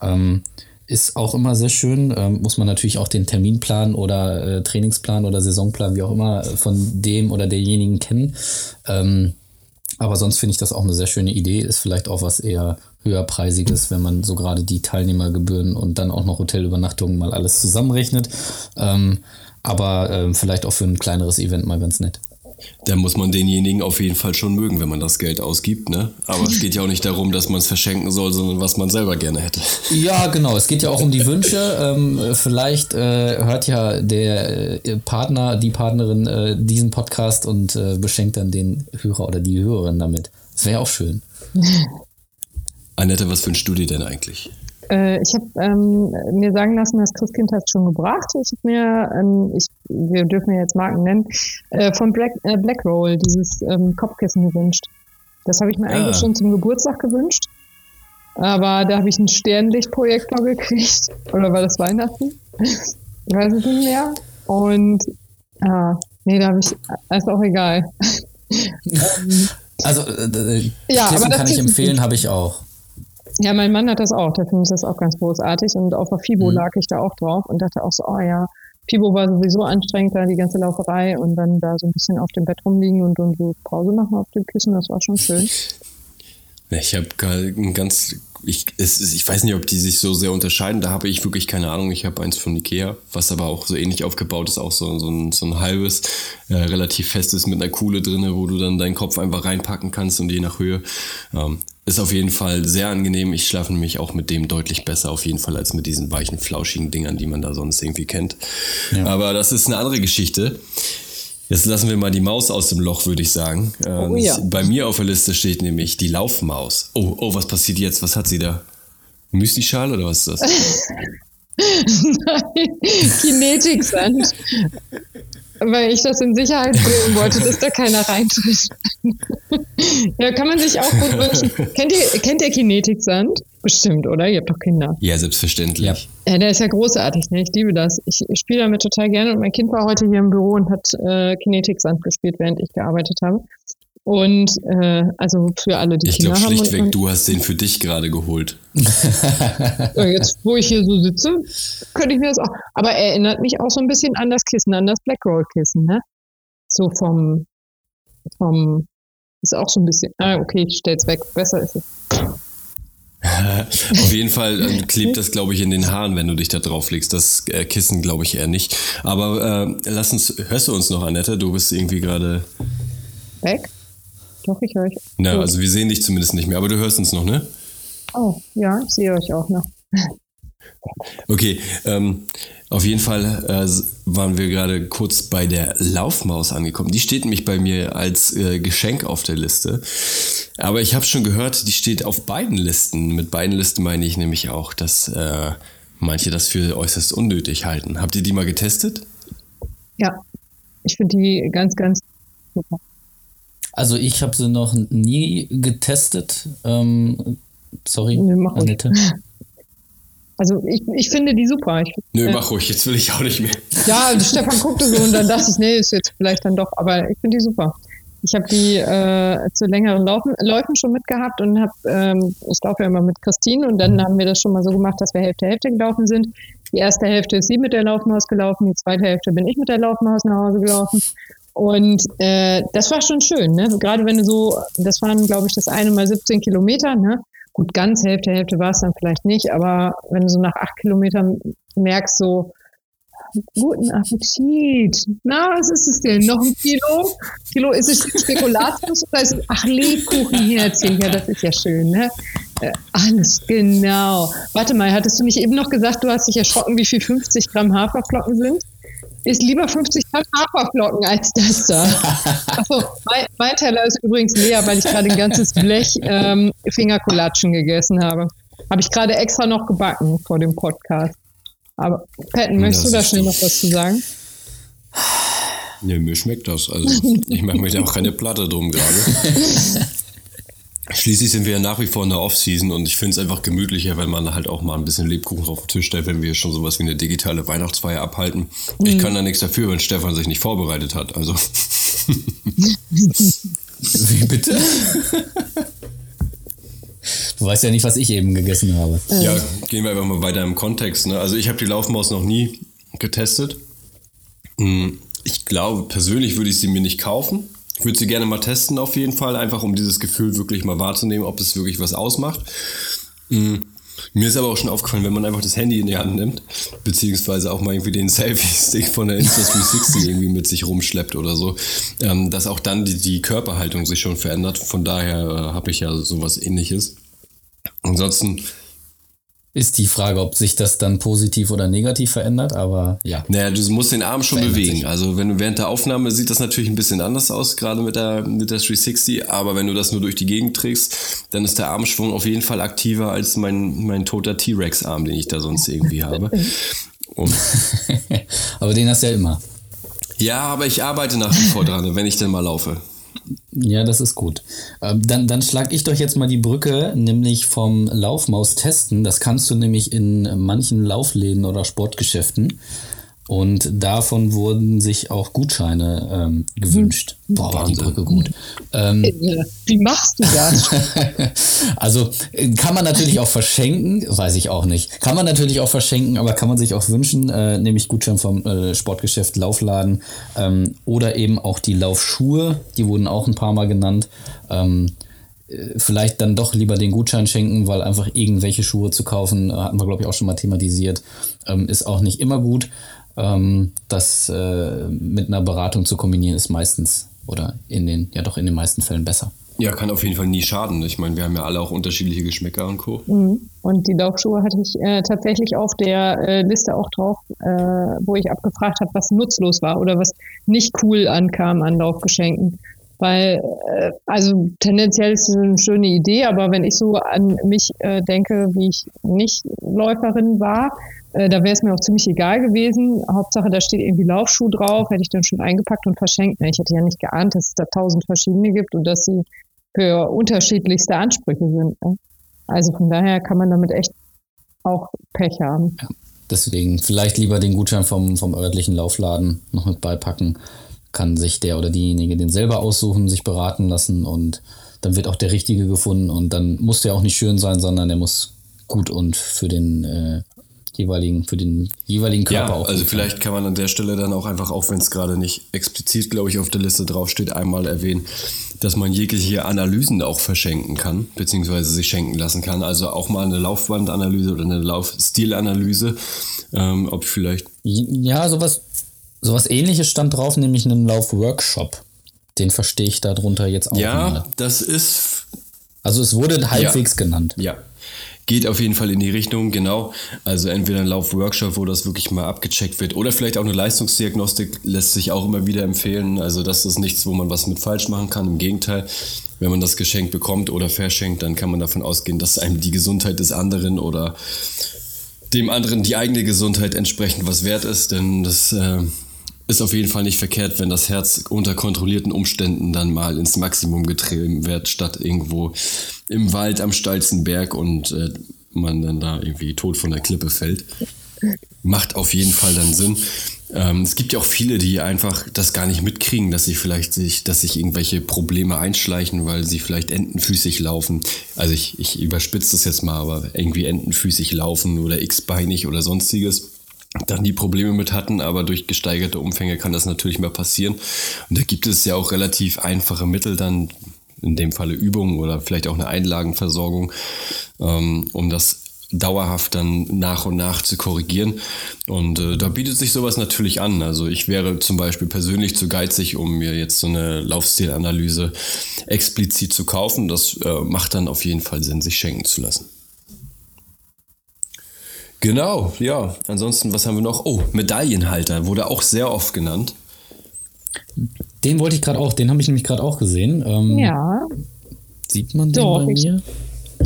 Ähm, ist auch immer sehr schön. Ähm, muss man natürlich auch den Terminplan oder äh, Trainingsplan oder Saisonplan, wie auch immer, von dem oder derjenigen kennen. Ähm, aber sonst finde ich das auch eine sehr schöne Idee. Ist vielleicht auch was eher höherpreisiges, wenn man so gerade die Teilnehmergebühren und dann auch noch Hotelübernachtungen mal alles zusammenrechnet. Ähm, aber ähm, vielleicht auch für ein kleineres Event mal ganz nett. Da muss man denjenigen auf jeden Fall schon mögen, wenn man das Geld ausgibt, ne? Aber es geht ja auch nicht darum, dass man es verschenken soll, sondern was man selber gerne hätte. Ja, genau. Es geht ja auch um die Wünsche. Ähm, vielleicht äh, hört ja der äh, Partner, die Partnerin äh, diesen Podcast und äh, beschenkt dann den Hörer oder die Hörerin damit. Das wäre auch schön. (laughs) Annette, was wünschst du dir denn eigentlich? Äh, ich habe ähm, mir sagen lassen, das Christkind hat es schon gebracht. Ich habe mir, ähm, ich, wir dürfen ja jetzt Marken nennen, äh, von Black, äh, Black Roll dieses ähm, Kopfkissen gewünscht. Das habe ich mir ah. eigentlich schon zum Geburtstag gewünscht. Aber da habe ich einen Sternlichtprojektor (laughs) gekriegt. Oder war das Weihnachten? Ich weiß es nicht mehr. Und ah, nee, da habe ich, ist auch egal. (laughs) also, äh, äh ja, aber kann ich empfehlen, habe ich auch. Ja, mein Mann hat das auch, der findet das auch ganz großartig und auf der FIBO mhm. lag ich da auch drauf und dachte auch so, oh ja, FIBO war sowieso anstrengend, da die ganze Lauferei und dann da so ein bisschen auf dem Bett rumliegen und, und so Pause machen auf dem Kissen, das war schon schön. (laughs) Ich habe ein ganz, ich, es, ich weiß nicht, ob die sich so sehr unterscheiden, da habe ich wirklich keine Ahnung. Ich habe eins von Ikea, was aber auch so ähnlich aufgebaut ist, auch so, so, ein, so ein halbes, äh, relativ festes mit einer Kuhle drin, wo du dann deinen Kopf einfach reinpacken kannst und je nach Höhe. Ähm, ist auf jeden Fall sehr angenehm. Ich schlafe nämlich auch mit dem deutlich besser, auf jeden Fall, als mit diesen weichen, flauschigen Dingern, die man da sonst irgendwie kennt. Ja. Aber das ist eine andere Geschichte. Jetzt lassen wir mal die Maus aus dem Loch, würde ich sagen. Oh, ja. Bei mir auf der Liste steht nämlich die Laufmaus. Oh, oh, was passiert jetzt? Was hat sie da? Müsli-Schal oder was ist das? (laughs) Nein, Kinetik-Sand (laughs) weil ich das in Sicherheit bringen wollte, dass da keiner reintritt. (laughs) ja, kann man sich auch gut wünschen. Kennt ihr, kennt ihr Kinetik-Sand? Bestimmt, oder? Ihr habt doch Kinder. Ja, selbstverständlich. Ja. ja, der ist ja großartig, ne? Ich liebe das. Ich, ich spiele damit total gerne und mein Kind war heute hier im Büro und hat äh, Kinetik-Sand gespielt, während ich gearbeitet habe. Und äh, also für alle, die ich Kinder glaub, haben. Ich glaube schlichtweg, du hast den für dich gerade geholt. (laughs) jetzt, wo ich hier so sitze, könnte ich mir das auch. Aber er erinnert mich auch so ein bisschen an das Kissen, an das Blackroll-Kissen, ne? So vom, vom, ist auch so ein bisschen. Ah, okay, ich stell's weg. Besser ist es. (laughs) Auf jeden Fall äh, klebt das, glaube ich, in den Haaren, wenn du dich da drauf legst. Das äh, Kissen, glaube ich, eher nicht. Aber äh, lass uns, hörst du uns noch, Annette? Du bist irgendwie gerade. Weg? Doch, ich höre euch. Na, also wir sehen dich zumindest nicht mehr, aber du hörst uns noch, ne? Oh, ja, ich sehe euch auch noch. Okay, ähm, auf jeden Fall äh, waren wir gerade kurz bei der Laufmaus angekommen. Die steht nämlich bei mir als äh, Geschenk auf der Liste. Aber ich habe schon gehört, die steht auf beiden Listen. Mit beiden Listen meine ich nämlich auch, dass äh, manche das für äußerst unnötig halten. Habt ihr die mal getestet? Ja, ich finde die ganz, ganz super. Also ich habe sie noch nie getestet. Ähm, sorry, nee, mach Annette. Ruhig. (laughs) Also ich, ich finde die super. Ich, Nö, äh, mach ruhig, jetzt will ich auch nicht mehr. Ja, (laughs) Stefan guckte so und dann dachte ich, nee, ist jetzt vielleicht dann doch, aber ich finde die super. Ich habe die äh, zu längeren Laufen, Läufen schon mitgehabt und habe, ähm, ich laufe ja immer mit Christine und dann haben wir das schon mal so gemacht, dass wir Hälfte Hälfte gelaufen sind. Die erste Hälfte ist sie mit der Laufmaus gelaufen, die zweite Hälfte bin ich mit der Laufmaus nach Hause gelaufen. Und äh, das war schon schön, ne? Gerade wenn du so, das waren, glaube ich, das eine mal 17 Kilometer, ne? Gut, ganz Hälfte, Hälfte war es dann vielleicht nicht, aber wenn du so nach acht Kilometern merkst, so, guten Appetit. Na, was ist es denn? Noch ein Kilo? Kilo, ist es Spekulatius oder ist es, ach, Lebkuchenherzchen? Ja, das ist ja schön, ne? Äh, alles, genau. Warte mal, hattest du nicht eben noch gesagt, du hast dich erschrocken, wie viel 50 Gramm Haferflocken sind? Ist lieber 50 Gramm Haferflocken als das da. Achso, (laughs) mein, mein, Teller ist übrigens leer, weil ich gerade ein ganzes Blech ähm, Fingerkulatschen gegessen habe. Habe ich gerade extra noch gebacken vor dem Podcast. Aber Patton, möchtest das du da schnell noch was zu sagen? Nee, mir schmeckt das. Also ich mache mir da auch keine Platte drum gerade. (laughs) Schließlich sind wir ja nach wie vor in der Off-Season und ich finde es einfach gemütlicher, wenn man halt auch mal ein bisschen Lebkuchen auf den Tisch stellt, wenn wir schon sowas wie eine digitale Weihnachtsfeier abhalten. Mhm. Ich kann da nichts dafür, wenn Stefan sich nicht vorbereitet hat. Also. (laughs) wie bitte? Du weißt ja nicht, was ich eben gegessen habe. Ja, gehen wir einfach mal weiter im Kontext. Ne? Also ich habe die Laufmaus noch nie getestet. Hm, ich glaube, persönlich würde ich sie mir nicht kaufen. Ich würde sie gerne mal testen auf jeden Fall, einfach um dieses Gefühl wirklich mal wahrzunehmen, ob es wirklich was ausmacht. Mhm. Mir ist aber auch schon aufgefallen, wenn man einfach das Handy in die Hand nimmt, beziehungsweise auch mal irgendwie den (laughs) Selfie-Stick von der Insta360 irgendwie mit sich rumschleppt oder so, ähm, dass auch dann die, die Körperhaltung sich schon verändert. Von daher äh, habe ich ja sowas ähnliches. Ansonsten ist die Frage, ob sich das dann positiv oder negativ verändert, aber ja. Naja, du musst den Arm schon bewegen. Sich. Also wenn du während der Aufnahme sieht das natürlich ein bisschen anders aus, gerade mit der, mit der 360, aber wenn du das nur durch die Gegend trägst, dann ist der Armschwung auf jeden Fall aktiver als mein, mein toter T-Rex-Arm, den ich da sonst irgendwie habe. (laughs) aber den hast du ja immer. Ja, aber ich arbeite nach wie vor dran, wenn ich denn mal laufe. Ja, das ist gut. Ähm, dann, dann schlage ich doch jetzt mal die Brücke, nämlich vom Laufmaus testen. Das kannst du nämlich in manchen Laufläden oder Sportgeschäften. Und davon wurden sich auch Gutscheine ähm, gewünscht. Hm. Boah, war die Brücke gut. Ähm, Wie machst du das? (laughs) also äh, kann man natürlich auch verschenken, weiß ich auch nicht. Kann man natürlich auch verschenken, aber kann man sich auch wünschen, äh, nämlich Gutschein vom äh, Sportgeschäft Laufladen ähm, oder eben auch die Laufschuhe, die wurden auch ein paar Mal genannt. Ähm, äh, vielleicht dann doch lieber den Gutschein schenken, weil einfach irgendwelche Schuhe zu kaufen, äh, hatten wir glaube ich auch schon mal thematisiert, ähm, ist auch nicht immer gut. Ähm, das äh, mit einer Beratung zu kombinieren ist meistens oder in den, ja doch in den meisten Fällen besser. Ja, kann auf jeden Fall nie schaden. Ich meine, wir haben ja alle auch unterschiedliche Geschmäcker und Co. Mhm. Und die Laufschuhe hatte ich äh, tatsächlich auf der äh, Liste auch drauf, äh, wo ich abgefragt habe, was nutzlos war oder was nicht cool ankam an Laufgeschenken. Weil, äh, also tendenziell ist es eine schöne Idee, aber wenn ich so an mich äh, denke, wie ich nicht Läuferin war, äh, da wäre es mir auch ziemlich egal gewesen. Hauptsache, da steht irgendwie Laufschuh drauf, hätte ich dann schon eingepackt und verschenkt. Ich hätte ja nicht geahnt, dass es da tausend verschiedene gibt und dass sie für unterschiedlichste Ansprüche sind. Ne? Also von daher kann man damit echt auch Pech haben. Ja, deswegen vielleicht lieber den Gutschein vom, vom örtlichen Laufladen noch mit beipacken. Kann sich der oder diejenige den selber aussuchen, sich beraten lassen und dann wird auch der richtige gefunden und dann muss der auch nicht schön sein, sondern der muss gut und für den äh, jeweiligen, für den jeweiligen Körper ja, auch. Also vielleicht kann man an der Stelle dann auch einfach, auch wenn es gerade nicht explizit, glaube ich, auf der Liste draufsteht, einmal erwähnen, dass man jegliche Analysen auch verschenken kann, beziehungsweise sich schenken lassen kann. Also auch mal eine Laufbandanalyse oder eine Laufstilanalyse, ähm, ob vielleicht. Ja, sowas, sowas ähnliches stand drauf, nämlich einen Laufworkshop. Den verstehe ich darunter jetzt auch. Ja, mal. das ist. Also es wurde halbwegs ja, genannt. Ja, geht auf jeden Fall in die Richtung, genau. Also entweder ein Laufworkshop, wo das wirklich mal abgecheckt wird, oder vielleicht auch eine Leistungsdiagnostik lässt sich auch immer wieder empfehlen. Also das ist nichts, wo man was mit falsch machen kann. Im Gegenteil, wenn man das Geschenk bekommt oder verschenkt, dann kann man davon ausgehen, dass einem die Gesundheit des anderen oder dem anderen die eigene Gesundheit entsprechend was wert ist, denn das äh, ist auf jeden Fall nicht verkehrt, wenn das Herz unter kontrollierten Umständen dann mal ins Maximum getrieben wird, statt irgendwo im Wald am steilsten Berg und äh, man dann da irgendwie tot von der Klippe fällt. Macht auf jeden Fall dann Sinn. Ähm, es gibt ja auch viele, die einfach das gar nicht mitkriegen, dass sie vielleicht sich, dass sich irgendwelche Probleme einschleichen, weil sie vielleicht entenfüßig laufen. Also ich, ich überspitze das jetzt mal, aber irgendwie entenfüßig laufen oder x-beinig oder sonstiges dann die Probleme mit hatten, aber durch gesteigerte Umfänge kann das natürlich mal passieren. Und da gibt es ja auch relativ einfache Mittel dann, in dem Falle Übungen oder vielleicht auch eine Einlagenversorgung, ähm, um das dauerhaft dann nach und nach zu korrigieren. Und äh, da bietet sich sowas natürlich an. Also ich wäre zum Beispiel persönlich zu geizig, um mir jetzt so eine Laufstilanalyse explizit zu kaufen. Das äh, macht dann auf jeden Fall Sinn, sich schenken zu lassen. Genau, ja. Ansonsten, was haben wir noch? Oh, Medaillenhalter wurde auch sehr oft genannt. Den wollte ich gerade auch, den habe ich nämlich gerade auch gesehen. Ähm, ja. Sieht man den Doch, bei mir?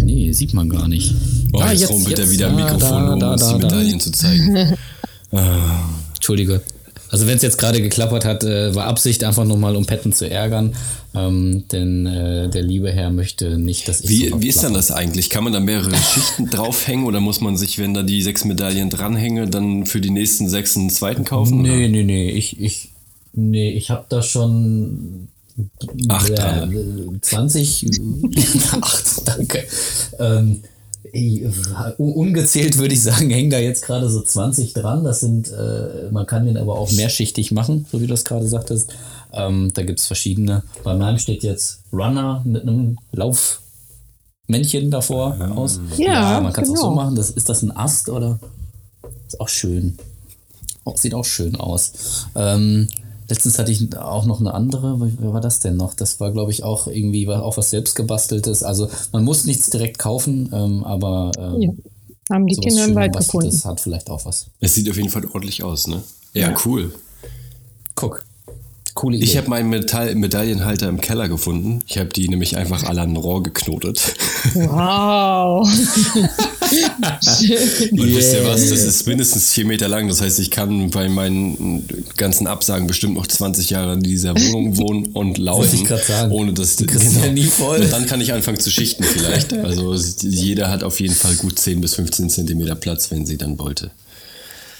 Nee, sieht man gar nicht. Oh, ah, jetzt, jetzt rumpelt er wieder am Mikrofon, um da, uns da, die Medaillen zu zeigen. (laughs) ah. Entschuldige. Also wenn es jetzt gerade geklappert hat, äh, war Absicht einfach nochmal, um Petten zu ärgern. Ähm, denn äh, der liebe Herr möchte nicht, dass ich. Wie, so wie ist dann das eigentlich? Kann man da mehrere (laughs) Schichten draufhängen oder muss man sich, wenn da die sechs Medaillen dranhänge, dann für die nächsten sechs einen zweiten kaufen? Nee, oder? nee, nee. Ich, ich, nee, ich habe da schon. Acht dran. 20. (laughs) acht, danke. Ähm, ungezählt würde ich sagen, hängen da jetzt gerade so 20 dran. Das sind, äh, man kann den aber auch mehrschichtig machen, so wie du das gerade sagtest. Ähm, da gibt es verschiedene. Bei meinem steht jetzt Runner mit einem Laufmännchen davor ja. aus. Ja, ja man kann es genau. auch so genau. machen. Das, ist das ein Ast oder? Ist auch schön. Auch, sieht auch schön aus. Ähm, Letztens hatte ich auch noch eine andere. Wer war das denn noch? Das war, glaube ich, auch irgendwie auch was selbstgebasteltes. Also man muss nichts direkt kaufen, ähm, aber ähm, ja. haben die Kinder im Wald gefunden. Das hat vielleicht auch was. Es sieht auf jeden Fall ordentlich aus, ne? Ja, ja. cool. Guck. Coole Idee. Ich habe meinen Metall Medaillenhalter im Keller gefunden. Ich habe die nämlich einfach alle an ein Rohr geknotet. Wow. (laughs) Und yeah. wisst ihr was? Das ist mindestens vier Meter lang. Das heißt, ich kann bei meinen ganzen Absagen bestimmt noch 20 Jahre in dieser Wohnung wohnen und laufen. ich sagen. Ohne dass du genau. ja nie voll. Und dann kann ich anfangen zu schichten vielleicht. Also jeder hat auf jeden Fall gut 10 bis 15 Zentimeter Platz, wenn sie dann wollte.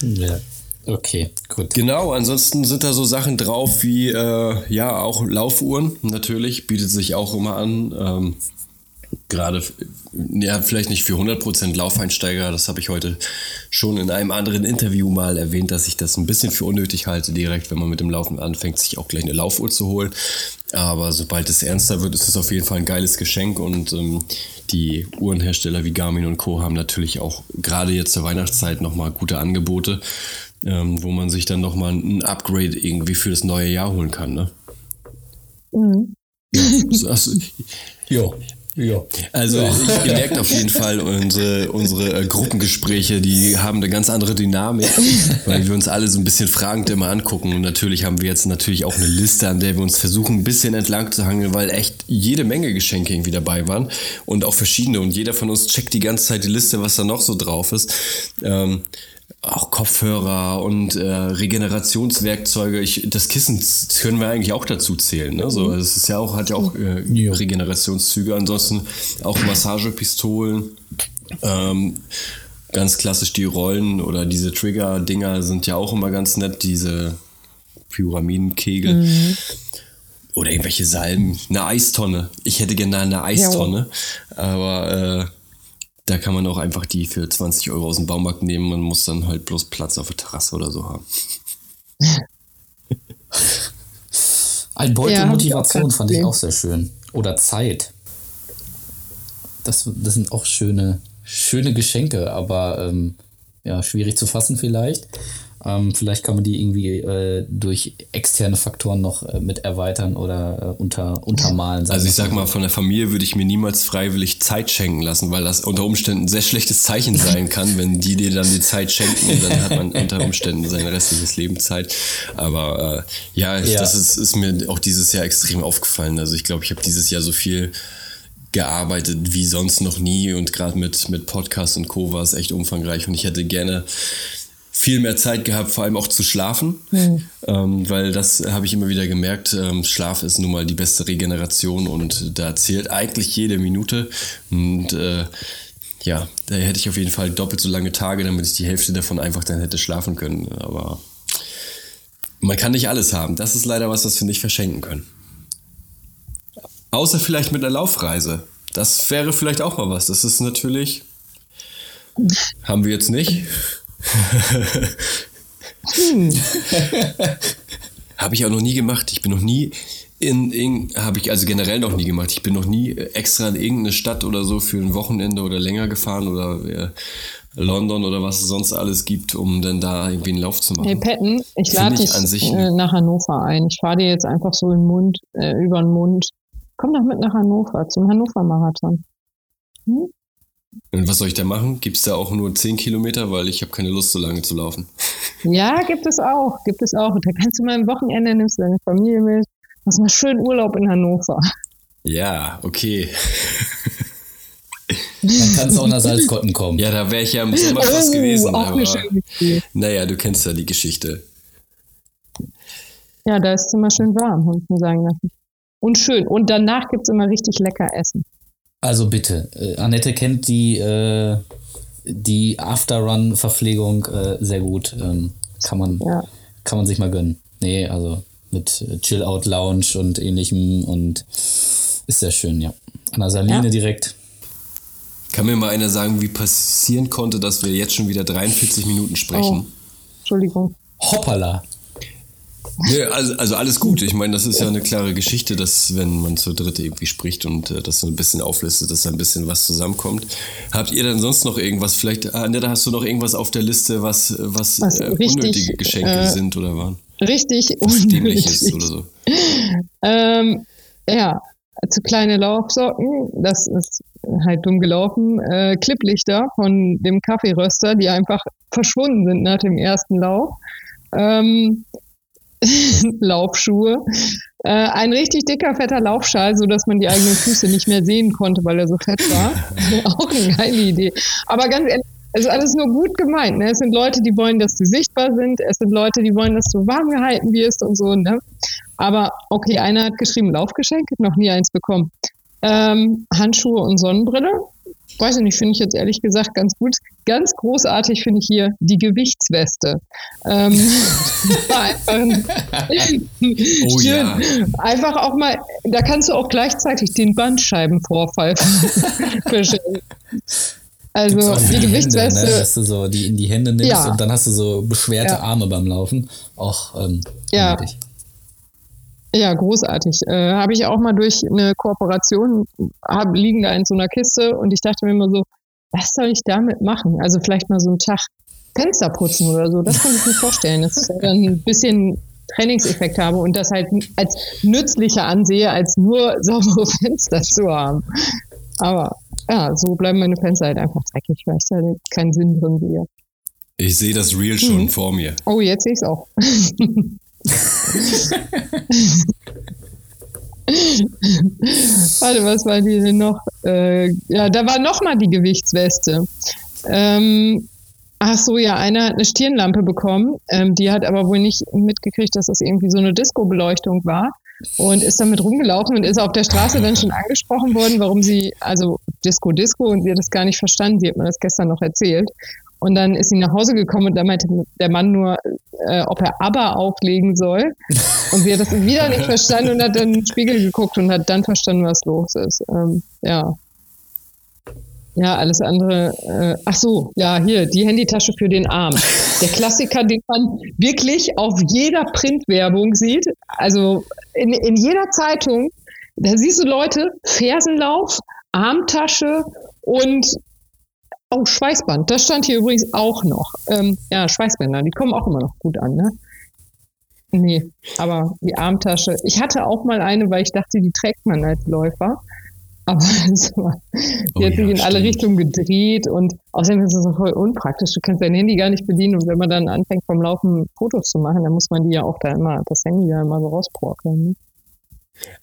Ja. Okay, gut. Genau, ansonsten sind da so Sachen drauf wie, äh, ja, auch Laufuhren natürlich, bietet sich auch immer an. Ähm, Gerade, ja, vielleicht nicht für 100% Laufeinsteiger, das habe ich heute schon in einem anderen Interview mal erwähnt, dass ich das ein bisschen für unnötig halte, direkt, wenn man mit dem Laufen anfängt, sich auch gleich eine Laufuhr zu holen. Aber sobald es ernster wird, ist es auf jeden Fall ein geiles Geschenk und ähm, die Uhrenhersteller wie Garmin und Co. haben natürlich auch gerade jetzt zur Weihnachtszeit nochmal gute Angebote ähm, wo man sich dann nochmal ein Upgrade irgendwie für das neue Jahr holen kann. Ne? Mhm. Ja, also, Jo. Ja. Also ihr merkt auf jeden Fall, unsere, unsere äh, Gruppengespräche, die haben eine ganz andere Dynamik, weil wir uns alle so ein bisschen fragend immer angucken. Und natürlich haben wir jetzt natürlich auch eine Liste, an der wir uns versuchen, ein bisschen entlang zu hangeln, weil echt jede Menge Geschenke irgendwie dabei waren und auch verschiedene. Und jeder von uns checkt die ganze Zeit die Liste, was da noch so drauf ist. Ähm, auch Kopfhörer und äh, Regenerationswerkzeuge. Ich, das Kissen können wir eigentlich auch dazu zählen. Ne? So, es ist ja auch, hat ja auch äh, Ja. Regenerationszüge. Ansonsten auch Massagepistolen. Ähm, ganz klassisch die Rollen oder diese Trigger-Dinger sind ja auch immer ganz nett, diese Pyramidenkegel. Oder irgendwelche Salben. Eine Eistonne. Ich hätte gerne eine Eistonne. Aber äh, da kann man auch einfach die für 20 Euro aus dem Baumarkt nehmen. Man muss dann halt bloß Platz auf der Terrasse oder so haben. (laughs) Ein Beutel Ja, ich Motivation fand ich auch sehr schön. Oder Zeit. Das, das sind auch schöne, schöne Geschenke, aber ähm, ja, schwierig zu fassen vielleicht. Ähm, vielleicht kann man die irgendwie äh, durch externe Faktoren noch äh, mit erweitern oder äh, unter, untermalen. Also ich sag mal, von der Familie würde ich mir niemals freiwillig Zeit schenken lassen, weil das unter Umständen ein sehr schlechtes Zeichen (laughs) sein kann, wenn die dir dann die Zeit schenken und dann hat man unter Umständen sein restliches Leben Zeit. Aber äh, ja, Ja. das ist, ist mir auch dieses Jahr extrem aufgefallen. Also ich glaube, ich habe dieses Jahr so viel gearbeitet wie sonst noch nie und gerade mit, mit Podcast und Co. war es echt umfangreich und ich hätte gerne viel mehr Zeit gehabt, vor allem auch zu schlafen, ähm, weil das habe ich immer wieder gemerkt. Ähm, Schlaf ist nun mal die beste Regeneration und da zählt eigentlich jede Minute. Und äh, ja, da hätte ich auf jeden Fall doppelt so lange Tage, damit ich die Hälfte davon einfach dann hätte schlafen können. Aber man kann nicht alles haben. Das ist leider was, was wir nicht verschenken können. Außer vielleicht mit einer Laufreise. Das wäre vielleicht auch mal was. Das ist natürlich. Haben wir jetzt nicht. (laughs) Habe ich auch noch nie gemacht. Ich bin noch nie in, in habe ich also generell noch nie gemacht. Ich bin noch nie extra in irgendeine Stadt oder so für ein Wochenende oder länger gefahren oder äh, London oder was es sonst alles gibt, um dann da irgendwie einen Lauf zu machen. Hey Petten, ich lade ich dich an sich- äh, nach Hannover ein. Ich fahre dir jetzt einfach so den Mund, äh, über den Mund. Komm doch mit nach Hannover, zum Hannover-Marathon. Hm? Und was soll ich da machen? Gibt es da auch nur 10 Kilometer, weil ich habe keine Lust, so lange zu laufen. (laughs) Ja, gibt es auch, gibt es auch. Da kannst du mal am Wochenende, nimmst du deine Familie mit, machst mal schön Urlaub in Hannover. Ja, okay. Dann kannst du auch nach Salzkotten kommen. Ja, da wäre ich ja im Sommer fast gewesen. Oh, auch Aber eine schöne Idee. naja, du kennst ja die Geschichte. Ja, da ist es immer schön warm, muss ich mir sagen lassen. Und schön. Und danach gibt es immer richtig lecker Essen. Also bitte, äh, Annette kennt die, äh, die After-Run-Verpflegung äh, sehr gut. Ähm, kann, man, Ja. kann man sich mal gönnen. Nee, also mit äh, Chill-Out-Lounge und ähnlichem und ist sehr schön, ja. An der Saline Ja. direkt. Kann mir mal einer sagen, wie passieren konnte, dass wir jetzt schon wieder 43 Minuten sprechen? Entschuldigung. Hoppala. Nee, also, also alles gut. Ich meine, das ist ja eine klare Geschichte, dass wenn man zur Dritte irgendwie spricht und äh, das so ein bisschen auflistet, dass da ein bisschen was zusammenkommt. Habt ihr denn sonst noch irgendwas? Vielleicht, Annette, hast du noch irgendwas auf der Liste, was, was, Was äh, richtig, unnötige Geschenke äh, sind oder waren? Richtig Was Dämliches unnötig. oder so. Ähm, ja, zu kleine Laufsocken, das ist halt dumm gelaufen. Äh, Cliplichter von dem Kaffeeröster, die einfach verschwunden sind nach dem ersten Lauf. Ähm, (laughs) Laufschuhe. Äh, ein richtig dicker, fetter Laufschal, so dass man die eigenen Füße nicht mehr sehen konnte, weil er so fett war. (laughs) Auch eine geile Idee. Aber ganz ehrlich, es ist alles nur gut gemeint. Ne? Es sind Leute, die wollen, dass du sichtbar sind. Es sind Leute, die wollen, dass du warm gehalten wirst und so. Ne? Aber okay, einer hat geschrieben Laufgeschenk, noch nie eins bekommen. Ähm, Handschuhe und Sonnenbrille. Weiß ich nicht, finde ich jetzt ehrlich gesagt ganz gut. Ganz großartig finde ich hier die Gewichtsweste. Ähm, (laughs) einfach ein, Oh ja. Einfach auch mal, da kannst du auch gleichzeitig den Bandscheibenvorfall (laughs) verschenken. Also die Hände, Gewichtsweste. ne? Dass du so die in die Hände nimmst Ja. und dann hast du so beschwerte Ja. Arme beim Laufen. Auch ähm, Ja. unnötig. Ja, großartig. Äh, Habe ich auch mal durch eine Kooperation, hab, liegen da in so einer Kiste und ich dachte mir immer so, was soll ich damit machen? Also vielleicht mal so einen Tag Fenster putzen oder so, das kann ich mir vorstellen. Das ist ja dann ein bisschen Trainingseffekt habe und das halt als nützlicher ansehe, als nur (laughs) saubere Fenster zu haben. Aber ja, so bleiben meine Fenster halt einfach dreckig, weil ich da keinen Sinn drin sehe. Ich sehe das Reel schon mhm. vor mir. Oh, jetzt sehe ich es auch. (laughs) (laughs) Warte, was war die denn noch? Äh, ja, da war noch mal die Gewichtsweste. Ähm, ach so, ja, einer hat eine Stirnlampe bekommen. Ähm, die hat aber wohl nicht mitgekriegt, dass das irgendwie so eine Disco-Beleuchtung war und ist damit rumgelaufen und ist auf der Straße dann schon angesprochen worden, warum sie, also Disco, Disco, und sie hat das gar nicht verstanden. Sie hat mir das gestern noch erzählt. Und dann ist sie nach Hause gekommen und da meinte der Mann nur, äh, ob er aber auflegen soll. Und sie hat das wieder nicht (laughs) verstanden und hat dann in den Spiegel geguckt und hat dann verstanden, was los ist. Ähm, ja. Ja, alles andere. Äh, ach so, ja, hier, die Handytasche für den Arm. Der Klassiker, den man wirklich auf jeder Printwerbung sieht. Also in, in jeder Zeitung, da siehst du Leute, Fersenlauf, Armtasche und Oh, Schweißband, das stand hier übrigens auch noch. Ähm, ja, Schweißbänder, die kommen auch immer noch gut an, ne? Nee, aber die Armtasche. Ich hatte auch mal eine, weil ich dachte, die trägt man als Läufer. Aber (laughs) war, die oh, hat sich ja, in alle Richtungen gedreht und außerdem ist es so voll unpraktisch. Du kannst dein Handy gar nicht bedienen und wenn man dann anfängt vom Laufen Fotos zu machen, dann muss man die ja auch da immer, das Handy ja immer so rausprokeln. Ne?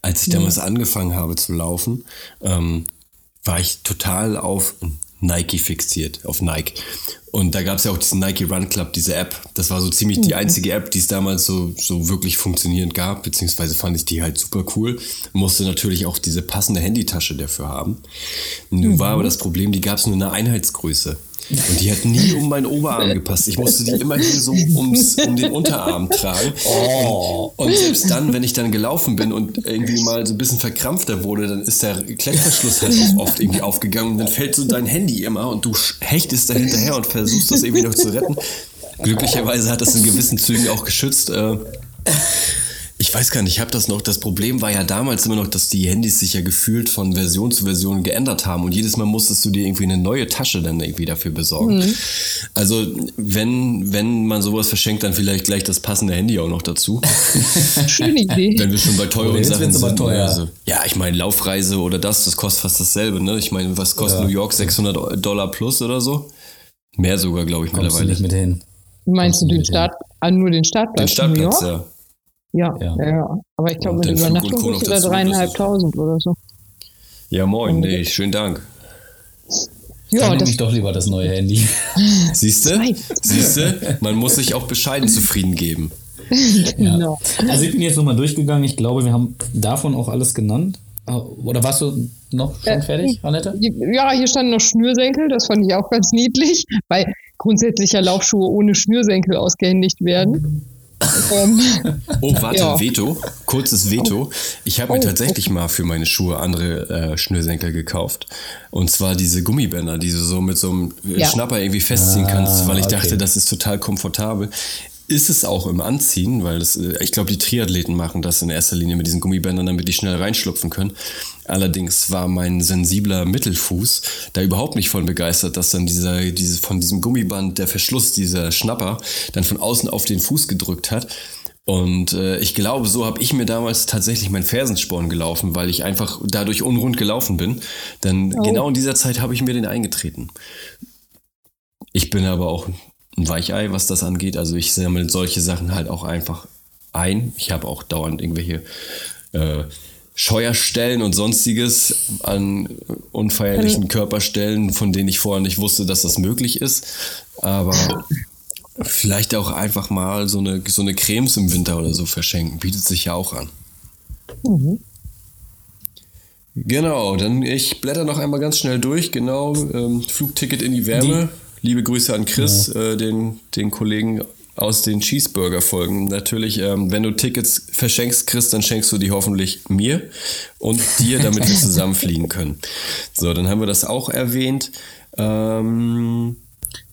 Als ich damals ja. angefangen habe zu laufen, ähm, war ich total auf Nike fixiert, auf Nike. Und da gab es ja auch diesen Nike Run Club, diese App. Das war so ziemlich die mhm. einzige App, die es damals so, so wirklich funktionierend gab, beziehungsweise fand ich die halt super cool. Musste natürlich auch diese passende Handytasche dafür haben. Nun war mhm. aber das Problem, die gab es nur in einer Einheitsgröße. Und die hat nie um meinen Oberarm gepasst. Ich musste die immer hier so ums, um den Unterarm tragen. Oh. Und selbst dann, wenn ich dann gelaufen bin und irgendwie mal so ein bisschen verkrampfter wurde, dann ist der Klettverschluss halt auch oft irgendwie aufgegangen. Und dann fällt so dein Handy immer und du hechtest da hinterher und versuchst das irgendwie noch zu retten. Glücklicherweise hat das in gewissen Zügen auch geschützt. Äh, ich weiß gar nicht, ich habe das noch. Das Problem war ja damals immer noch, dass die Handys sich ja gefühlt von Version zu Version geändert haben und jedes Mal musstest du dir irgendwie eine neue Tasche dann irgendwie dafür besorgen. Mhm. Also wenn, wenn man sowas verschenkt, dann vielleicht gleich das passende Handy auch noch dazu. (laughs) Schöne Idee. Wenn wir schon bei teuren oder Sachen sind. Teuer. Also, ja, ich meine, Laufreise oder das, das kostet fast dasselbe. Ne? Ich meine, was kostet ja. New York? 600 Dollar plus oder so? Mehr sogar, glaube ich, Kommst mittlerweile. Du nicht mit hin. Meinst du den Start, an nur den Startplatz? Den Startplatz, ja. Ja, ja. ja, Aber ich glaube, mit Übernachtung kostet er dreieinhalbtausend oder so. Ja, moin, nee, schönen Dank. Ja, Dann nehme ich doch lieber das neue Handy. Siehst du? Siehst du? Man muss sich auch bescheiden zufrieden geben. genau. (laughs) Ja. Also ich bin jetzt nochmal durchgegangen. Ich glaube, wir haben davon auch alles genannt. Oder warst du noch schon äh, fertig, Annette? Ja, hier standen noch Schnürsenkel. Das fand ich auch ganz niedlich, weil grundsätzlich ja Laufschuhe ohne Schnürsenkel ausgehändigt werden. Ähm, oh, warte, ja. Veto. Kurzes Veto. Ich habe mir oh, tatsächlich okay. mal für meine Schuhe andere äh, Schnürsenkel gekauft. Und zwar diese Gummibänder, die du so mit so einem äh, ja. Schnapper irgendwie festziehen ah, kannst, weil ich okay. dachte, das ist total komfortabel ist es auch im Anziehen, weil das, äh, ich glaube, die Triathleten machen das in erster Linie mit diesen Gummibändern, damit die schnell reinschlupfen können. Allerdings war mein sensibler Mittelfuß da überhaupt nicht von begeistert, dass dann dieser, diese, von diesem Gummiband der Verschluss, dieser Schnapper, dann von außen auf den Fuß gedrückt hat. Und äh, ich glaube, so habe ich mir damals tatsächlich mein Fersensporn gelaufen, weil ich einfach dadurch unrund gelaufen bin. Denn oh. genau in dieser Zeit habe ich mir den eingetreten. Ich bin aber auch ein Weichei, was das angeht. Also ich sammle solche Sachen halt auch einfach ein. Ich habe auch dauernd irgendwelche äh, Scheuerstellen und sonstiges an unfeierlichen Körperstellen, von denen ich vorher nicht wusste, dass das möglich ist. Aber vielleicht auch einfach mal so eine, so eine Cremes im Winter oder so verschenken. Bietet sich ja auch an. Mhm. Genau, dann ich blätter noch einmal ganz schnell durch. Genau, ähm, Flugticket in die Wärme. Die Liebe Grüße an Chris, ja. äh, den, den Kollegen aus den Cheeseburger-Folgen. Natürlich, ähm, wenn du Tickets verschenkst, Chris, dann schenkst du die hoffentlich mir und dir, damit wir (laughs) zusammenfliegen können. So, dann haben wir das auch erwähnt. Ähm,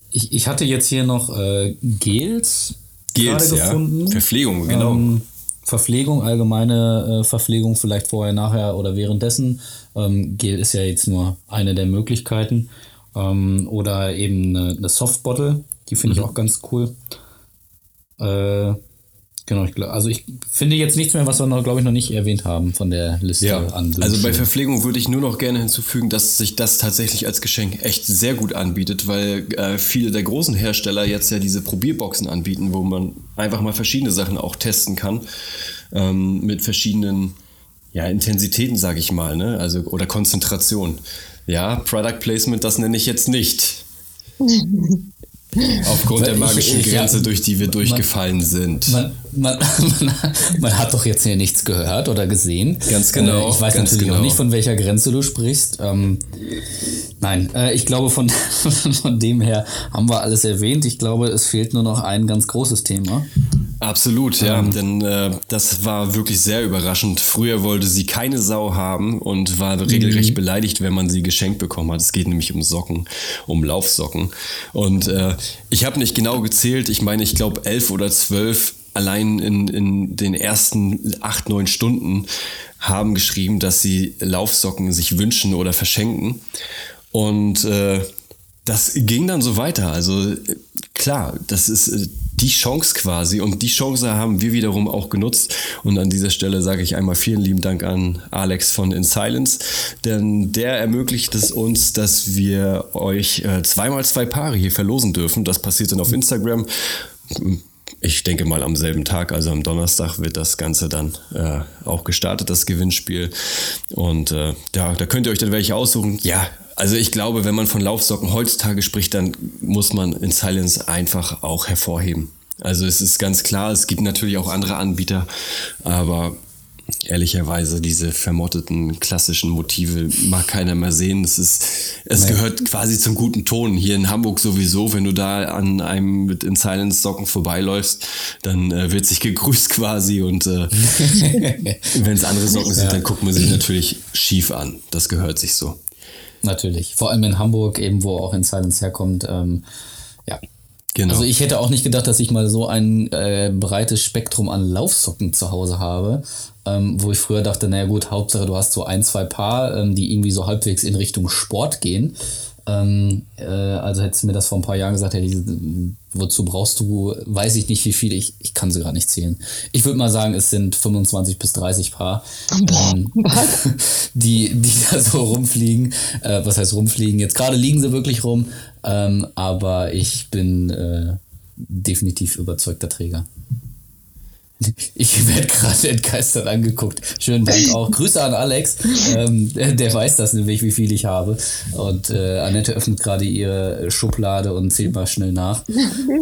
ich, ich hatte jetzt hier noch äh, Gels. Gels, ja. Gefunden. Verpflegung, genau. Ähm, Verpflegung, allgemeine äh, Verpflegung, vielleicht vorher, nachher oder währenddessen. Ähm, Gel ist ja jetzt nur eine der Möglichkeiten. Ähm, oder eben eine, eine Softbottle, die finde mhm. ich auch ganz cool. Äh, Genau, ich also ich finde jetzt nichts mehr, was wir noch, glaube ich, noch nicht erwähnt haben von der Liste ja, an. Also bei Verpflegung würde ich nur noch gerne hinzufügen, dass sich das tatsächlich als Geschenk echt sehr gut anbietet, weil äh, viele der großen Hersteller jetzt ja diese Probierboxen anbieten, wo man einfach mal verschiedene Sachen auch testen kann ähm, mit verschiedenen ja, Intensitäten, sage ich mal, ne? Also oder Konzentration. Ja, Product Placement, das nenne ich jetzt nicht. Aufgrund der magischen ich, ich, Grenze, ja, durch die wir durchgefallen man, sind. Man, man, (laughs) man, hat doch jetzt hier nichts gehört oder gesehen. Ganz genau. Äh, ich weiß natürlich genau. noch nicht, von welcher Grenze du sprichst. Ähm, nein, äh, ich glaube, von, (laughs) von dem her haben wir alles erwähnt. Ich glaube, es fehlt nur noch ein ganz großes Thema. Absolut, ja, ähm, denn äh, das war wirklich sehr überraschend. Früher wollte sie keine Sau haben und war regelrecht mhm. beleidigt, wenn man sie geschenkt bekommen hat. Es geht nämlich um Socken, um Laufsocken. Und äh, ich habe nicht genau gezählt, ich meine, ich glaube elf oder zwölf allein in, in den ersten acht, neun Stunden haben geschrieben, dass sie Laufsocken sich wünschen oder verschenken. Und äh, das ging dann so weiter. Also klar, das ist äh, die Chance quasi und die Chance haben wir wiederum auch genutzt. Und an dieser Stelle sage ich einmal vielen lieben Dank an Alex von In Silence, denn der ermöglicht es uns, dass wir euch äh, zweimal zwei Paare hier verlosen dürfen. Das passiert dann auf Instagram. Ich denke mal am selben Tag, also am Donnerstag, wird das Ganze dann äh, auch gestartet, das Gewinnspiel. Und äh, ja, da könnt ihr euch dann welche aussuchen. Ja, also ich glaube, wenn man von Laufsocken heutzutage spricht, dann muss man in Silence einfach auch hervorheben. Also es ist ganz klar, es gibt natürlich auch andere Anbieter, aber ehrlicherweise diese vermotteten klassischen Motive mag keiner mehr sehen. Es ist, es gehört quasi zum guten Ton. Hier in Hamburg sowieso, wenn du da an einem mit in Silence Socken vorbeiläufst, dann äh, wird sich gegrüßt quasi und äh, (laughs) wenn es andere Socken sind, ja. dann guckt man sich natürlich schief an. Das gehört sich so. Natürlich. Vor allem in Hamburg, eben wo auch in Silence herkommt. Ähm, ja. Genau. Also ich hätte auch nicht gedacht, dass ich mal so ein äh, breites Spektrum an Laufsocken zu Hause habe, ähm, wo ich früher dachte, naja gut, Hauptsache du hast so ein, zwei Paar, ähm, die irgendwie so halbwegs in Richtung Sport gehen. Ähm, äh, also hättest du mir das vor ein paar Jahren gesagt, hätte ich, wozu brauchst du, weiß ich nicht wie viele, ich, ich kann sie gar nicht zählen. Ich würde mal sagen, es sind 25 bis 30 Paar, ähm, (laughs) die, die da so rumfliegen. Äh, was heißt rumfliegen? Jetzt gerade liegen sie wirklich rum, ähm, aber ich bin äh, definitiv überzeugter Träger. Ich werde gerade entgeistert angeguckt. Schönen Dank auch. Grüße an Alex. Ähm, der weiß das nämlich, wie viel ich habe. Und äh, Annette öffnet gerade ihre Schublade und zählt mal schnell nach. (laughs)